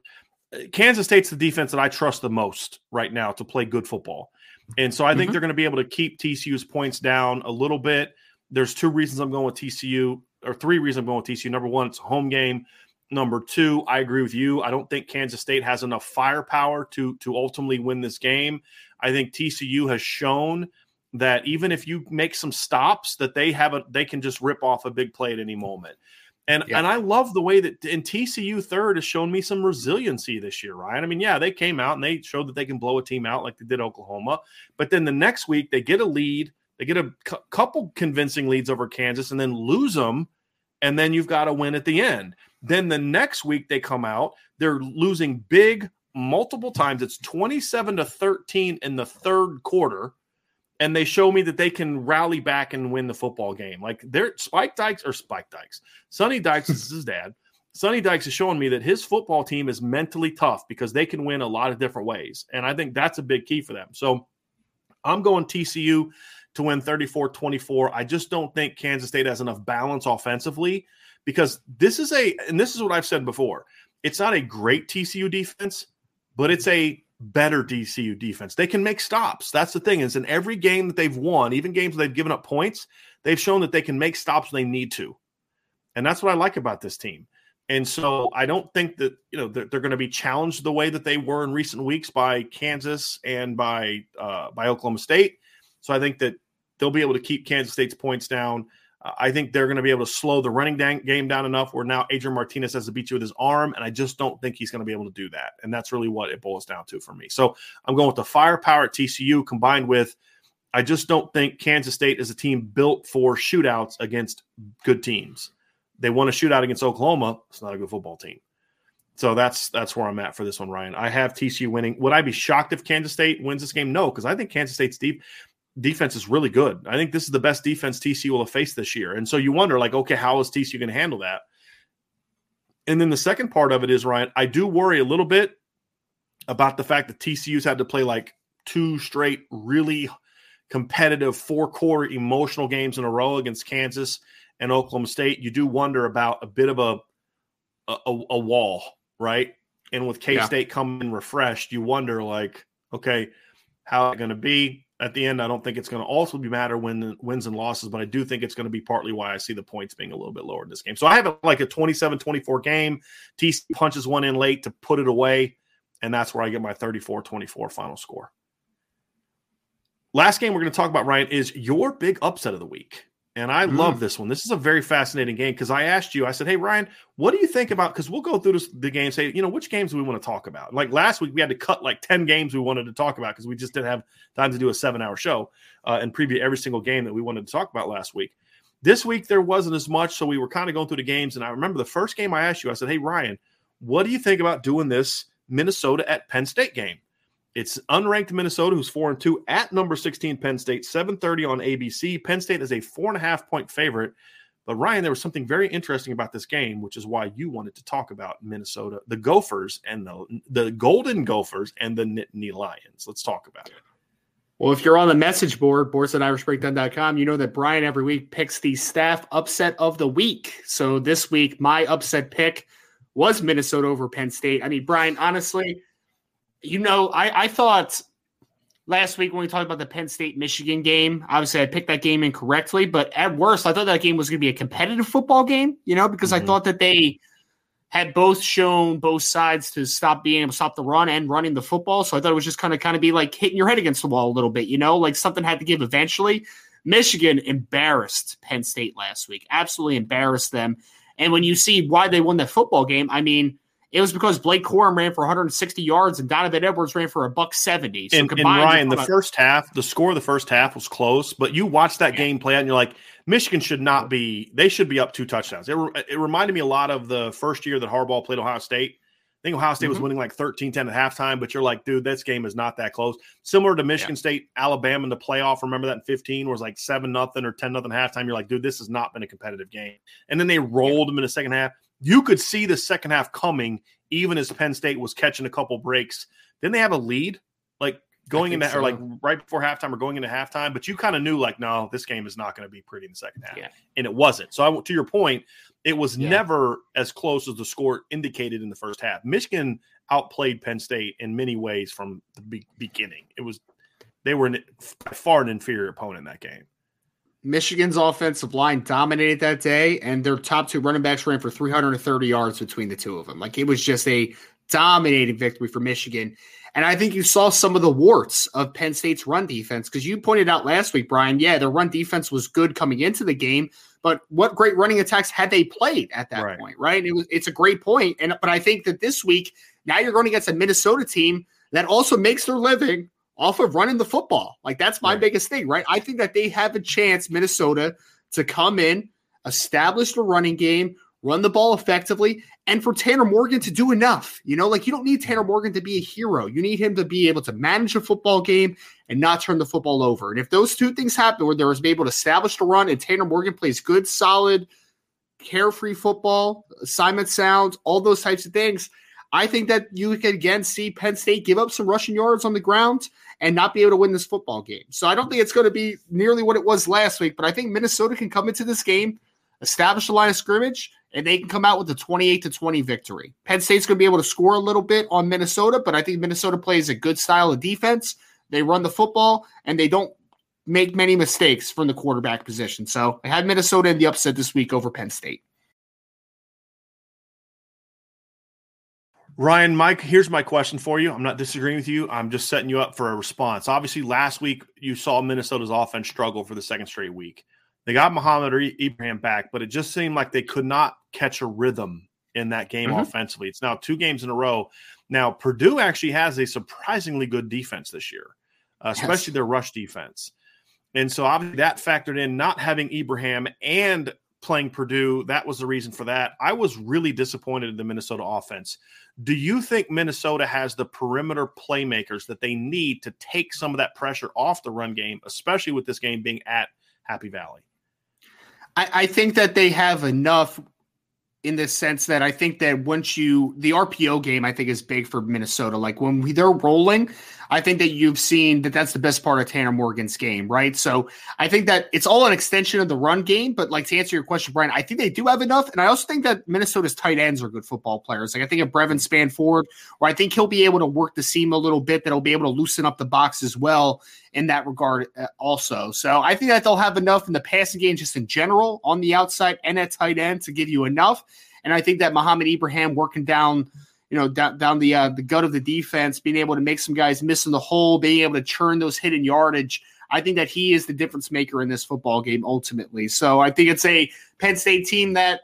Kansas State's the defense that I trust the most right now to play good football. And so I think mm-hmm. they're going to be able to keep TCU's points down a little bit. There's two reasons I'm going with TCU, or three reasons I'm going with TCU. Number one, it's a home game. Number two, I agree with you. I don't think Kansas State has enough firepower to to ultimately win this game. I think TCU has shown that even if you make some stops, that they have a they can just rip off a big play at any moment. And yeah. and I love the way that in TCU third has shown me some resiliency this year, Ryan. I mean, yeah, they came out and they showed that they can blow a team out like they did Oklahoma, but then the next week they get a lead, they get a cu- couple convincing leads over Kansas, and then lose them, and then you've got to win at the end. Then the next week they come out, they're losing big multiple times. It's twenty seven to thirteen in the third quarter and they show me that they can rally back and win the football game. Like they're Spike Dykes or Spike Dykes, Sonny Dykes is his dad. Sonny Dykes is showing me that his football team is mentally tough because they can win a lot of different ways. And I think that's a big key for them. So I'm going TCU to win 34 24. I just don't think Kansas State has enough balance offensively because this is a, and this is what I've said before it's not a great TCU defense, but it's a better TCU defense. They can make stops. That's the thing is in every game that they've won, even games they've given up points, they've shown that they can make stops when they need to. And that's what I like about this team. And so I don't think that, you know, they're, they're going to be challenged the way that they were in recent weeks by Kansas and by uh, by Oklahoma State. So I think that they'll be able to keep Kansas State's points down. I think they're going to be able to slow the running game down enough where now Adrian Martinez has to beat you with his arm, and I just don't think he's going to be able to do that. And that's really what it boils down to for me. So I'm going with the firepower at TCU combined with I just don't think Kansas State is a team built for shootouts against good teams. They won a shootout against Oklahoma. It's not a good football team. So that's that's where I'm at for this one, Ryan. I have TCU winning. Would I be shocked if Kansas State wins this game? No, because I think Kansas State's deep defense is really good. I think this is the best defense TCU will have faced this year. And so you wonder, like, okay, how is TCU going to handle that? And then the second part of it is, Ryan, I do worry a little bit about the fact that TCU's had to play like two straight really competitive four quarter emotional games in a row against Kansas and Oklahoma State, you do wonder about a bit of a a, a wall, right? And with K State yeah. coming refreshed, you wonder like, okay, how it going to be at the end? I don't think it's going to also be matter when wins and losses, but I do think it's going to be partly why I see the points being a little bit lower in this game. So I have like a 27-24 game. TC punches one in late to put it away, and that's where I get my 34-24 final score. Last game we're going to talk about, Ryan, is your big upset of the week. And I mm. love this one. This is a very fascinating game because I asked you, I said, Hey, Ryan, what do you think about? Because we'll go through this, the game, say, you know, which games do we want to talk about? Like last week, we had to cut like 10 games we wanted to talk about because we just didn't have time to do a seven hour show uh, and preview every single game that we wanted to talk about last week. This week, there wasn't as much. So we were kind of going through the games. And I remember the first game I asked you, I said, Hey, Ryan, what do you think about doing this Minnesota at Penn State game? It's unranked Minnesota, who's four and two at number 16 Penn State, 7:30 on ABC. Penn State is a four and a half point favorite. But Ryan, there was something very interesting about this game, which is why you wanted to talk about Minnesota, the Gophers and the the Golden Gophers and the Nittany Lions. Let's talk about it. Well, if you're on the message board, boards at irishbreakdown.com, you know that Brian every week picks the staff upset of the week. So this week, my upset pick was Minnesota over Penn State. I mean, Brian, honestly, you know, I, I thought last week when we talked about the Penn State Michigan game, obviously I picked that game incorrectly, but at worst, I thought that game was going to be a competitive football game, you know, because mm-hmm. I thought that they had both shown both sides to stop being able to stop the run and running the football. So I thought it was just kind of kind of be like hitting your head against the wall a little bit, you know, like something had to give eventually. Michigan embarrassed Penn State last week, absolutely embarrassed them. And when you see why they won that football game, I mean, it was because Blake Corum ran for 160 yards and Donovan Edwards ran for a buck 70. So and, and Ryan, the first half, the score of the first half was close, but you watch that yeah. game play out and you're like, Michigan should not be, they should be up two touchdowns. It, it reminded me a lot of the first year that Harbaugh played Ohio State. I think Ohio State mm-hmm. was winning like 13 10 at halftime, but you're like, dude, this game is not that close. Similar to Michigan yeah. State, Alabama in the playoff. Remember that in 15 was like 7 nothing or 10 nothing halftime. You're like, dude, this has not been a competitive game. And then they rolled yeah. them in the second half. You could see the second half coming even as Penn State was catching a couple breaks. Then they have a lead, like going into so. or like right before halftime or going into halftime. But you kind of knew like, no, this game is not going to be pretty in the second half, yeah. and it wasn't. So I, to your point, it was yeah. never as close as the score indicated in the first half. Michigan outplayed Penn State in many ways from the be- beginning. It was they were an, far an inferior opponent in that game. Michigan's offensive line dominated that day, and their top two running backs ran for 330 yards between the two of them. Like it was just a dominating victory for Michigan. And I think you saw some of the warts of Penn State's run defense because you pointed out last week, Brian. Yeah, their run defense was good coming into the game, but what great running attacks had they played at that right. point, right? It was it's a great point, and but I think that this week now you're going against a Minnesota team that also makes their living off of running the football. Like that's my right. biggest thing, right? I think that they have a chance, Minnesota, to come in, establish the running game, run the ball effectively, and for Tanner Morgan to do enough. You know, like you don't need Tanner Morgan to be a hero. You need him to be able to manage a football game and not turn the football over. And if those two things happen where there is able to establish the run and Tanner Morgan plays good, solid, carefree football, assignment sounds, all those types of things, I think that you could again see Penn State give up some rushing yards on the ground and not be able to win this football game. So I don't think it's going to be nearly what it was last week, but I think Minnesota can come into this game, establish a line of scrimmage, and they can come out with a 28 to 20 victory. Penn State's going to be able to score a little bit on Minnesota, but I think Minnesota plays a good style of defense. They run the football and they don't make many mistakes from the quarterback position. So I had Minnesota in the upset this week over Penn State. Ryan, Mike, here's my question for you. I'm not disagreeing with you. I'm just setting you up for a response. Obviously, last week you saw Minnesota's offense struggle for the second straight week. They got Mohamed or Ibrahim back, but it just seemed like they could not catch a rhythm in that game mm-hmm. offensively. It's now two games in a row. Now, Purdue actually has a surprisingly good defense this year, uh, especially yes. their rush defense. And so obviously that factored in not having Ibrahim and playing Purdue. That was the reason for that. I was really disappointed in the Minnesota offense. Do you think Minnesota has the perimeter playmakers that they need to take some of that pressure off the run game, especially with this game being at Happy Valley? I, I think that they have enough in the sense that I think that once you the RPO game, I think is big for Minnesota. Like when we, they're rolling, I think that you've seen that that's the best part of Tanner Morgan's game, right? So I think that it's all an extension of the run game. But like to answer your question, Brian, I think they do have enough, and I also think that Minnesota's tight ends are good football players. Like I think of Brevyn Spann-Ford, where I think he'll be able to work the seam a little bit, that'll be able to loosen up the box as well in that regard, uh, also. So I think that they'll have enough in the passing game, just in general, on the outside and at tight end to give you enough. And I think that Mohamed Ibrahim working down, you know, down, down the uh, the gut of the defense, being able to make some guys miss in the hole, being able to churn those hidden yardage. I think that he is the difference maker in this football game ultimately. So I think it's a Penn State team that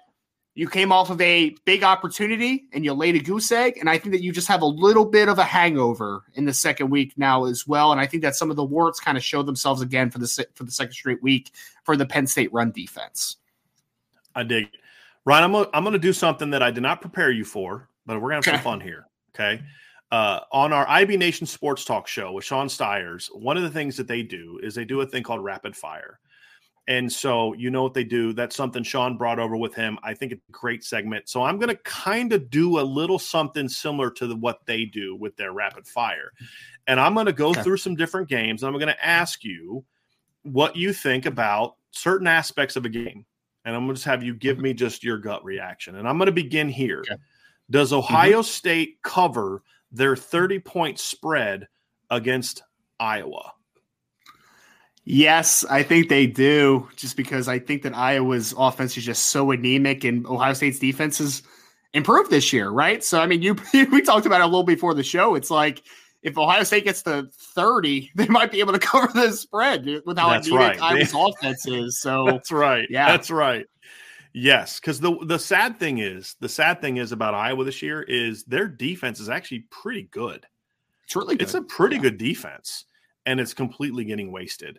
you came off of a big opportunity and you laid a goose egg. And I think that you just have a little bit of a hangover in the second week now as well. And I think that some of the warts kind of show themselves again for the for the second straight week for the Penn State run defense. I dig. Ryan, I'm I'm going to do something that I did not prepare you for, but we're going to have some fun here. Okay. Uh, on our IB Nation Sports Talk show with Sean Stiers, one of the things that they do is they do a thing called rapid fire. And so you know what they do. That's something Sean brought over with him. I think it's a great segment. So I'm going to kind of do a little something similar to the, what they do with their rapid fire. And I'm going to go okay. through some different games. And I'm going to ask you what you think about certain aspects of a game and I'm going to just have you give me just your gut reaction. And I'm going to begin here. Okay. Does mm-hmm. Ohio mm-hmm. State cover their 30 point spread against Iowa? Yes, I think they do, just because I think that Iowa's offense is just so anemic and Ohio State's defense has improved this year, right? So, I mean, you <laughs> we talked about it a little before the show. It's like if Ohio State gets to 30, <laughs> they might be able to <laughs> cover the spread with how that's anemic right. Iowa's offense is. So that's right. Yeah, that's right. Yes, because the the sad thing is the sad thing is about Iowa this year is their defense is actually pretty good. It's really good. It's a pretty yeah. good defense, and it's completely getting wasted.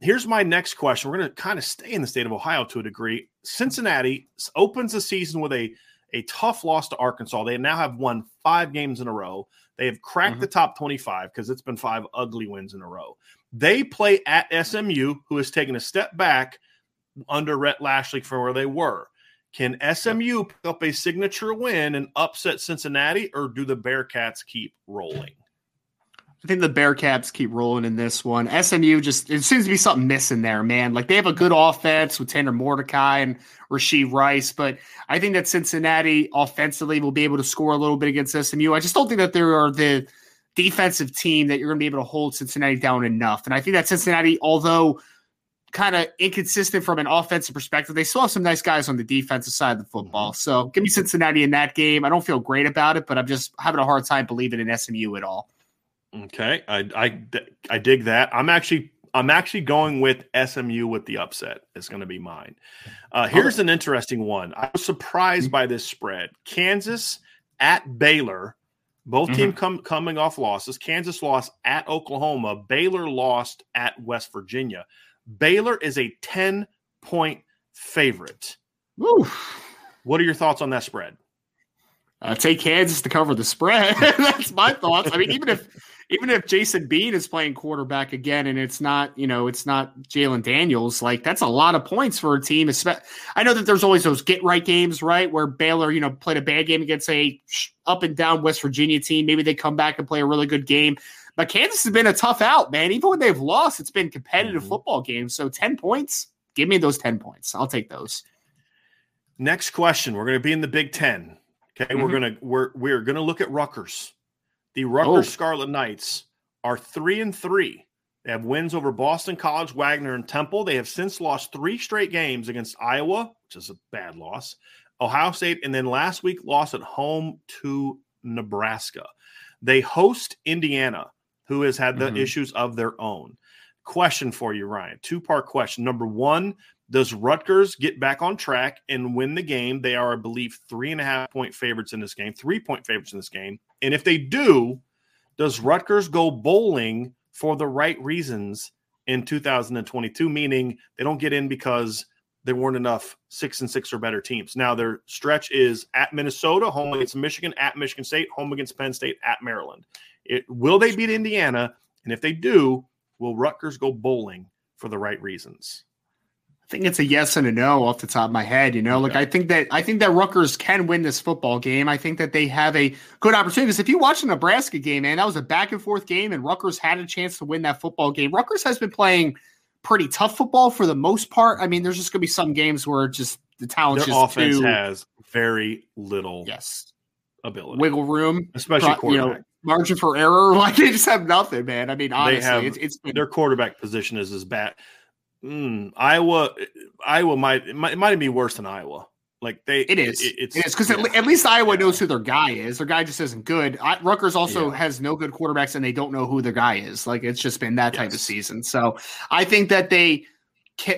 Here's my next question. We're going to kind of stay in the state of Ohio to a degree. Cincinnati opens the season with a a tough loss to Arkansas. They now have won five games in a row. They have cracked mm-hmm. the top 25 because it's been five ugly wins in a row. They play at SMU, who has taken a step back under Rhett Lashlee from where they were. Can SMU pick up a signature win and upset Cincinnati, or do the Bearcats keep rolling? I think the Bearcats keep rolling in this one. SMU just it seems to be something missing there, man. Like they have a good offense with Tanner Mordecai and Rashee Rice, but I think that Cincinnati offensively will be able to score a little bit against SMU. I just don't think that there are the defensive team that you're going to be able to hold Cincinnati down enough. And I think that Cincinnati, although kind of inconsistent from an offensive perspective, they still have some nice guys on the defensive side of the football. Mm-hmm. So give me Cincinnati in that game. I don't feel great about it, but I'm just having a hard time believing in SMU at all. Okay, I, I I dig that. I'm actually I'm actually going with SMU with the upset. It's going to be mine. Uh, here's an interesting one. I was surprised by this spread. Kansas at Baylor. Both mm-hmm. teams come coming off losses. Kansas lost at Oklahoma. Baylor lost at West Virginia. Baylor is a 10 point favorite. Oof. What are your thoughts on that spread? Uh, take Kansas to cover the spread. <laughs> That's my thoughts. I mean, even if even if Jason Bean is playing quarterback again and it's not, you know, it's not Jalon Daniels, like that's a lot of points for a team. I know that there's always those get right games, right? Where Baylor, you know, played a bad game against a up and down West Virginia team. Maybe they come back and play a really good game. But Kansas has been a tough out, man. Even when they've lost, it's been competitive mm-hmm. football games. So 10 points, give me those 10 points. I'll take those. Next question. We're going to be in the Big Ten. Okay. Mm-hmm. We're going to, we're, we're going to look at Rutgers. The Rutgers oh. Scarlet Knights are three and three. They have wins over Boston College, Wagner, and Temple. They have since lost three straight games against Iowa, which is a bad loss, Ohio State, and then last week lost at home to Nebraska. They host Indiana, who has had the mm-hmm. issues of their own. Question for you, Ryan. Two part question. Number one, does Rutgers get back on track and win the game? They are, I believe, three and a half point favorites in this game, three point favorites in this game. And if they do, does Rutgers go bowling for the right reasons in 2022? Meaning they don't get in because there weren't enough six and six or better teams. Now their stretch is at Minnesota, home against Michigan, at Michigan State, home against Penn State, at Maryland. It, will they beat Indiana? And if they do, will Rutgers go bowling for the right reasons? I think it's a yes and a no off the top of my head. You know, like I think that I think that Rutgers can win this football game. I think that they have a good opportunity. Because if you watch the Nebraska game, man, that was a back and forth game, and Rutgers had a chance to win that football game. Rutgers has been playing pretty tough football for the most part. I mean, there's just going to be some games where just the talent Their just offense too, has very little yes ability, wiggle room, especially pro- you know, quarterback. Margin for error. <laughs> Like they just have nothing, man. I mean, honestly, have- it's, it's been Their quarterback position is as bad. Mm, Iowa, Iowa might it might it might be worse than Iowa. Like they, It is. It, it's because yeah. at, at least Iowa Yeah. knows who their guy is. Their guy just isn't good. I, Rutgers also Yeah. has no good quarterbacks, and they don't know who their guy is. Like it's just been that type of season. So I think that they,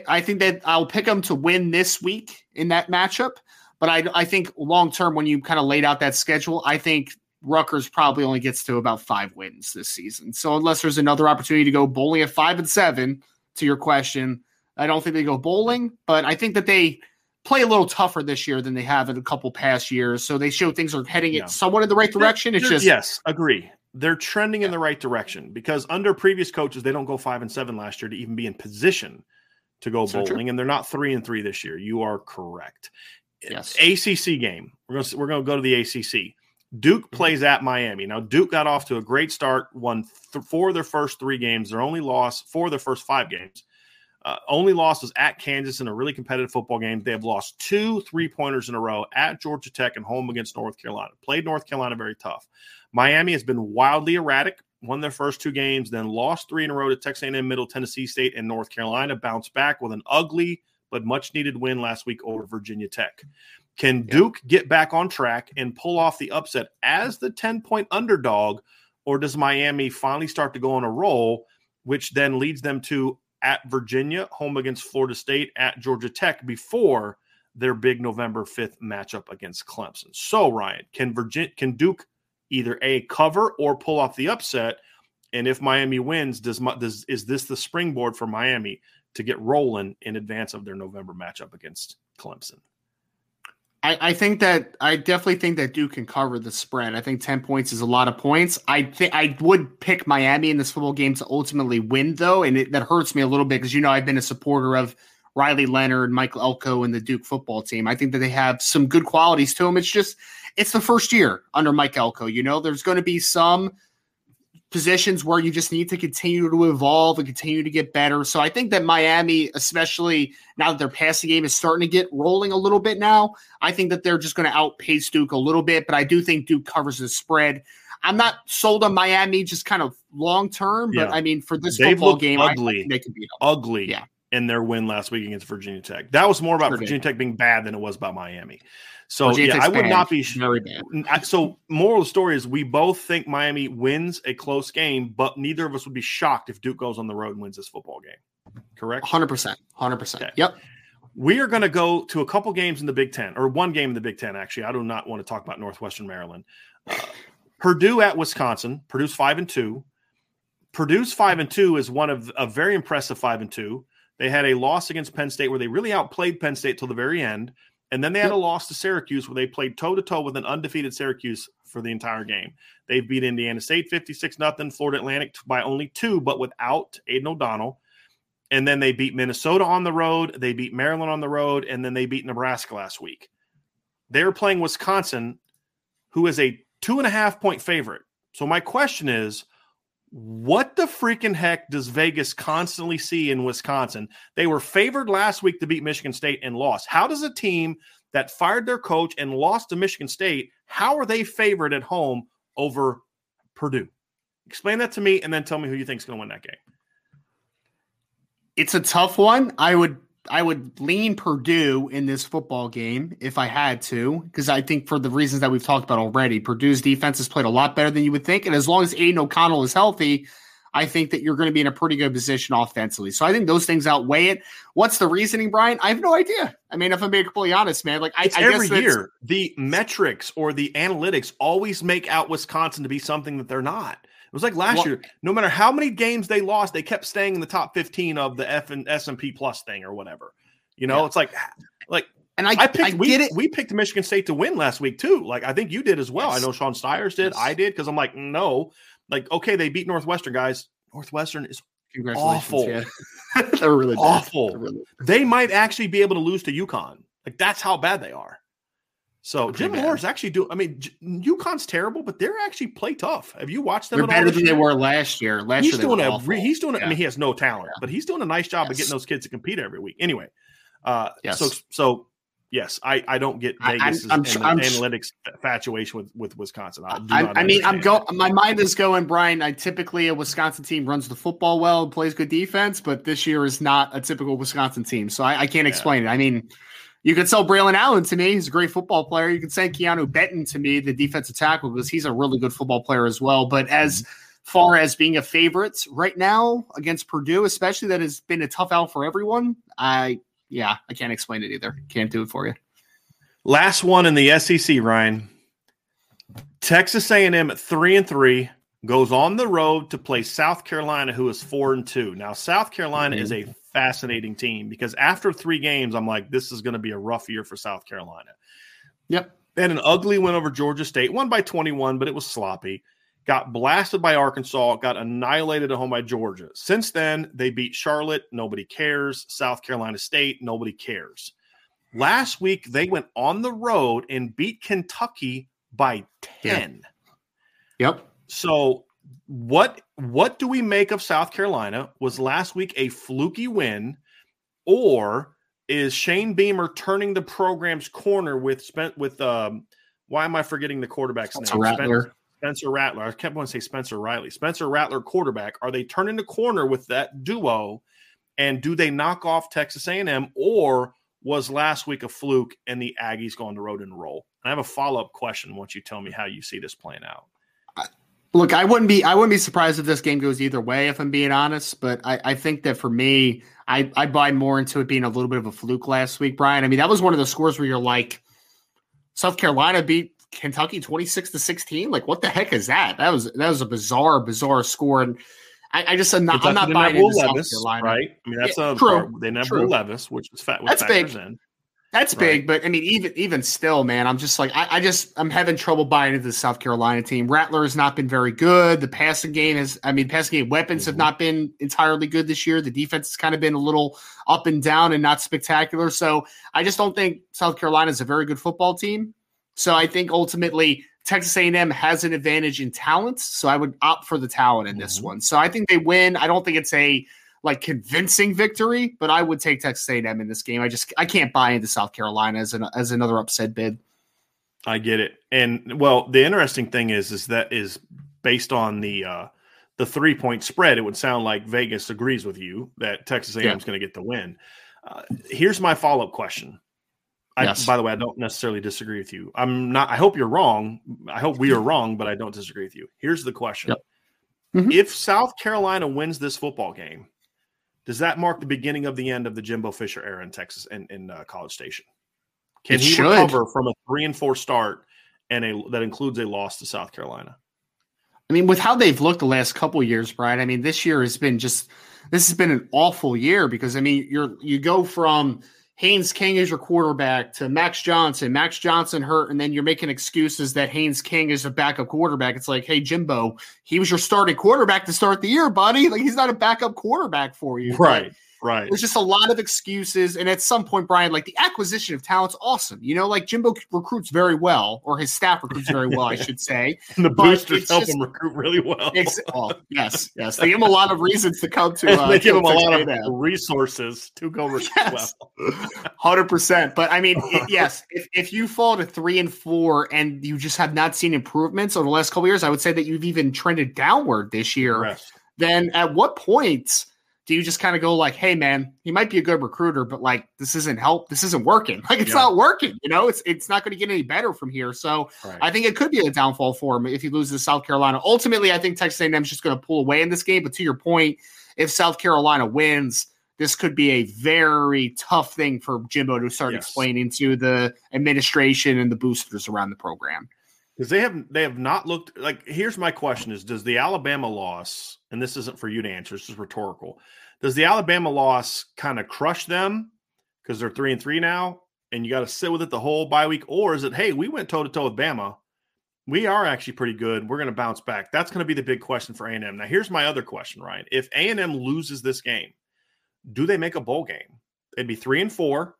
I think that I'll pick them to win this week in that matchup. But I, I think long term, when you kind of laid out that schedule, I think Rutgers probably only gets to about five wins this season. So unless there's another opportunity to go bowling at five and seven, to your question, I don't think they go bowling. But I think that they play a little tougher this year than they have in a couple past years. So they show things are heading Yeah. it somewhat in the right direction. It's just yes, agree. They're trending in the right direction because under previous coaches, they don't go five and seven last year to even be in position to go So true. bowling, and they're not three and three this year. You are correct. Yes. ACC game. We're gonna we're gonna go to the ACC. Duke Mm-hmm. plays at Miami. Now Duke got off to a great start. Won th- four of their first three games. Their only loss four of their first five games. Uh, only loss was at Kansas in a really competitive football game. They have lost two three pointers in a row at Georgia Tech and home against North Carolina. Played North Carolina very tough. Miami has been wildly erratic. Won their first two games, then lost three in a row to Texas A&M, Middle Tennessee State, and North Carolina. Bounced back with an ugly but much needed win last week over Virginia Tech. Can Duke get back on track and pull off the upset as the 10 point underdog, or does Miami finally start to go on a roll, which then leads them to at Virginia, home against Florida State, at Georgia Tech before their big November 5th matchup against Clemson? So, Ryan, can Virginia, can Duke either A, cover or pull off the upset? And if Miami wins, does, does is this the springboard for Miami to get rolling in advance of their November matchup against Clemson? I, I think that I definitely think that Duke can cover the spread. I think ten points is a lot of points. I think I would pick Miami in this football game to ultimately win, though, and it, that hurts me a little bit because you know I've been a supporter of Riley Leonard, Michael Elko, and the Duke football team. I think that they have some good qualities to them. It's just it's the first year under Mike Elko. You know, there's going to be some positions where you just need to continue to evolve and continue to get better. So I think that Miami, especially now that their passing game is starting to get rolling a little bit now, I think that they're just going to outpace Duke a little bit. But I do think Duke covers the spread. I'm not sold on Miami just kind of long term, but Yeah. I mean for this They've football game, I ugly. think they can beat them. ugly Yeah. in their win last week against Virginia Tech. That was more about Sure did. Virginia Tech being bad than it was about Miami. So yeah, I would not be. very bad. So moral of the story is we both think Miami wins a close game, but neither of us would be shocked if Duke goes on the road and wins this football game. Correct. Hundred percent, hundred percent. Okay. Yep. We are going to go to a couple games in the Big Ten, or one game in the Big Ten. Actually, I do not want to talk about Northwestern Maryland. Uh, Purdue at Wisconsin. Purdue's five and two. Purdue's five and two is one of a very impressive five and two. They had a loss against Penn State where they really outplayed Penn State till the very end, and then they had a loss to Syracuse where they played toe to toe with an undefeated Syracuse for the entire game. They beat Indiana State fifty six nothing, Florida Atlantic by only two, but without Aidan O'Connell. And then they beat Minnesota on the road. They beat Maryland on the road, and then they beat Nebraska last week. They're playing Wisconsin, who is a two and a half point favorite. So my question is, what the freaking heck does Vegas constantly see in Wisconsin? They were favored last week to beat Michigan State and lost. How does a team that fired their coach and lost to Michigan State, how are they favored at home over Purdue? Explain that to me and then tell me who you think is going to win that game. It's a tough one. I would I would lean Purdue in this football game if I had to, because I think for the reasons that we've talked about already, Purdue's defense has played a lot better than you would think. And as long as Aidan O'Connell is healthy, I think that you're going to be in a pretty good position offensively. So I think those things outweigh it. What's the reasoning, Brian? I have no idea. I mean, if I'm being completely honest, man, like I, It's I every year. The metrics or the analytics always make out Wisconsin to be something that they're not. It was like last Well- year. No matter how many games they lost, they kept staying in the top fifteen of the F and S and P plus thing or whatever. You know, Yeah. it's like, like And I, I picked. I we, it. We picked Michigan State to win last week too. Like I think you did as well. Yes. I know Sean Stiers did. Yes. I did because I'm like, no, like okay, they beat Northwestern guys. Northwestern is Congratulations. awful. Yeah. <laughs> They're really awful. They're really- They might actually be able to lose to UConn. Like that's how bad they are. So Jim. Mora's actually do. I mean, UConn's terrible, but they're actually play tough. Have you watched them? They're better than they were last year. Last He's year they doing were a. awful. He's doing. a I Yeah. mean, he has no talent, but he's doing a nice job of getting those kids to compete every week. Anyway, uh, Yes. so so yes, I I don't get I- Vegas' I'm and I'm analytics infatuation with with Wisconsin. I, I, I mean, I'm going. My mind is going, Brian. I typically a Wisconsin team runs the football well and plays good defense, but this year is not a typical Wisconsin team. So I, I can't Yeah. explain it. I mean, you could sell Braelon Allen to me; he's a great football player. You could say Keanu Benton to me, the defensive tackle, because he's a really good football player as well. But as mm-hmm. far as being a favorite right now against Purdue, especially that has been a tough out for everyone, I yeah, I can't explain it either. Can't do it for you. Last one in the SEC, Ryan. Texas A&M at three and three goes on the road to play South Carolina, who is four and two. Now, South Carolina is mm-hmm. a fascinating team because after three games, I'm like, this is going to be a rough year for South Carolina. Yep. They had an ugly win over Georgia State, won by 21, but it was sloppy. Got blasted by Arkansas, got annihilated at home by Georgia. Since then, they beat Charlotte, nobody cares. South Carolina State, nobody cares. Last week, they went on the road and beat Kentucky by 10. Yep. So what what do we make of South Carolina? Was last week a fluky win, or is Shane Beamer turning the program's corner with spent with um why am I forgetting the quarterback's Spencer name? Rattler. Spen- Spencer Rattler. I kept wanting to say Spencer Riley. Spencer Rattler quarterback. Are they turning the corner with that duo? And do they knock off Texas A&M or was last week a fluke and the Aggies go on the road and roll? I have a follow-up question once you tell me how you see this playing out. Look, I wouldn't be I wouldn't be surprised if this game goes either way, if I'm being honest. But I, I think that for me, I, I buy more into it being a little bit of a fluke last week, Brian. I mean, that was one of the scores where you're like, South Carolina beat Kentucky 26 to 16. Like, what the heck is that? That was that was a bizarre, bizarre score. And I, I just I'm not, I'm not buying into Will South Carolina. right? I mean, that's Yeah, a true, part. They have true. Levis, which is fat. That's big. in. That's Right. big, but I mean, even even still, man, I'm just like I, I just I'm having trouble buying into the South Carolina team. Rattler has not been very good. The passing game has, I mean, passing game weapons have Mhm. not been entirely good this year. The defense has kind of been a little up and down and not spectacular. So I just don't think South Carolina is a very good football team. So I think ultimately Texas A&M has an advantage in talent. So I would opt for the talent in this Mhm. one. So I think they win. I don't think it's a like convincing victory, but I would take Texas A&M in this game. I just I can't buy into South Carolina as an as another upset bid. I get it. And well, the interesting thing is, is that is based on the uh, the three point spread. It would sound like Vegas agrees with you that Texas A&M is going to get the win. Uh, here's my follow up question. I, Yes. By the way, I don't necessarily disagree with you. I'm not. I hope you're wrong. I hope we are wrong, but I don't disagree with you. Here's the question: Yep. Mhm. If South Carolina wins this football game, does that mark the beginning of the end of the Jimbo Fisher era in Texas and in, uh, College Station? Can It he should. recover from a three and four start and a that includes a loss to South Carolina? I mean, with how they've looked the last couple of years, Brian. I mean, this year has been just this has been an awful year because I mean, you're you go from Haynes King is your quarterback to Max Johnson, Max Johnson hurt, and then you're making excuses that Haynes King is a backup quarterback. It's like, hey, Jimbo, he was your starting quarterback to start the year, buddy. Like he's not a backup quarterback for you. Right, right. There's just a lot of excuses. And at some point, Brian, like the acquisition of talent's awesome. You know, like Jimbo recruits very well, or his staff recruits very well, I <laughs> should say. And the boosters help just- him recruit really well. Yes, yes. They give him a lot of reasons to come to. <laughs> Uh, they give him a lot of resources to go <laughs> recruit Yes. well. Hundred percent. But I mean, it, yes, if, if you fall to three and four and you just have not seen improvements over the last couple years, I would say that you've even trended downward this year. Rest. Then at what point do you just kind of go like, "Hey, man, he might be a good recruiter, but like this isn't help. This isn't working. <laughs> Like it's Yeah. not working. You know, it's it's not going to get any better from here." So Right. I think it could be a downfall for him if he loses to South Carolina. Ultimately, I think Texas A&M is just going to pull away in this game. But to your point, if South Carolina wins, this could be a very tough thing for Jimbo to start Yes. explaining to the administration and the boosters around the program. Because they have they have not looked like here's my question is does the alabama loss and this isn't for you to answer this is rhetorical does the alabama loss kind of crush them because they're three and three now and you got to sit with it the whole bye week or is it hey we went toe to toe with bama We are actually pretty good. We're going to bounce back. That's going to be the big question for A&M. Now, here's my other question, Ryan. If A&M loses this game, do they make a bowl game? They'd be three and four.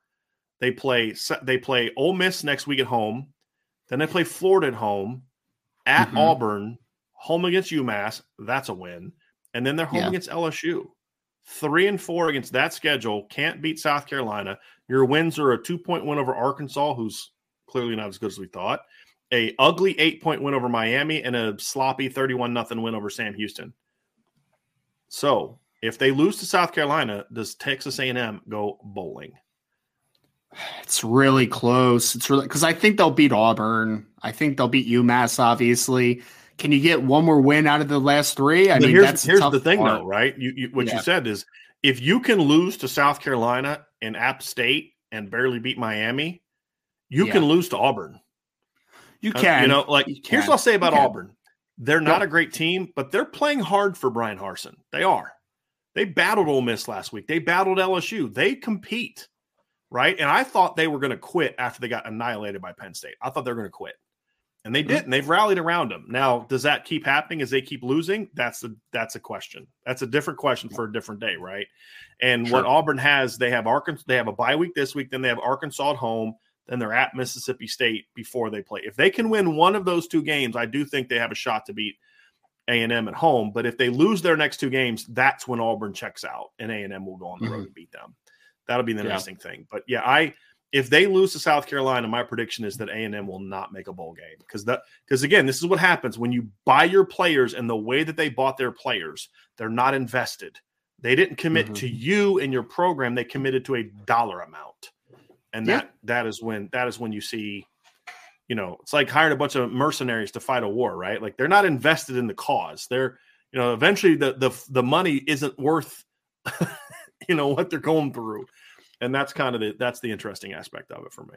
They play they play Ole Miss next week at home. Then they play Florida at home, at mm-hmm. Auburn, home against UMass. That's a win. And then they're home yeah. against LSU. Three and four against that schedule. Can't beat South Carolina. Your wins are a two point win over Arkansas, who's clearly not as good as we thought. A ugly eight point win over Miami and a sloppy thirty one nothing win over Sam Houston. So if they lose to South Carolina, does Texas A and M go bowling? It's really close. It's really because I think they'll beat Auburn. I think they'll beat UMass. Obviously, can you get one more win out of the last three? I mean, here's, here's the thing, part. though, right? You, you what yeah. you said is if you can lose to South Carolina and App State and barely beat Miami, you yeah. can lose to Auburn. You can. Uh, you know, like here's what I'll say about Auburn. They're not a great team, but they're playing hard for Bryan Harsin. They are. They battled Ole Miss last week. They battled LSU. They compete, right? And I thought they were going to quit after they got annihilated by Penn State. I thought they were going to quit and they mm-hmm. didn't. They've rallied around them. Now, does that keep happening as they keep losing? That's a that's a question. That's a different question for a different day, right? And sure. what Auburn has, they have Arkansas. They have a bye week this week. Then they have Arkansas at home. Then they're at Mississippi State before they play. If they can win one of those two games, I do think they have a shot to beat A and M at home. But if they lose their next two games, that's when Auburn checks out, and A and M will go on the mm-hmm. road and beat them. That'll be the yeah. interesting thing. But yeah, I if they lose to South Carolina, my prediction is that A&M will not make a bowl game because that because again, this is what happens when you buy your players and the way that they bought their players, they're not invested. They didn't commit mm-hmm. to you and your program; they committed to a dollar amount, and yeah. that that is when that is when you see, you know, it's like hiring a bunch of mercenaries to fight a war, right? Like they're not invested in the cause. They're you know, eventually the the the money isn't worth, <laughs> <laughs> you know, what they're going through and that's kind of the that's the interesting aspect of it for me.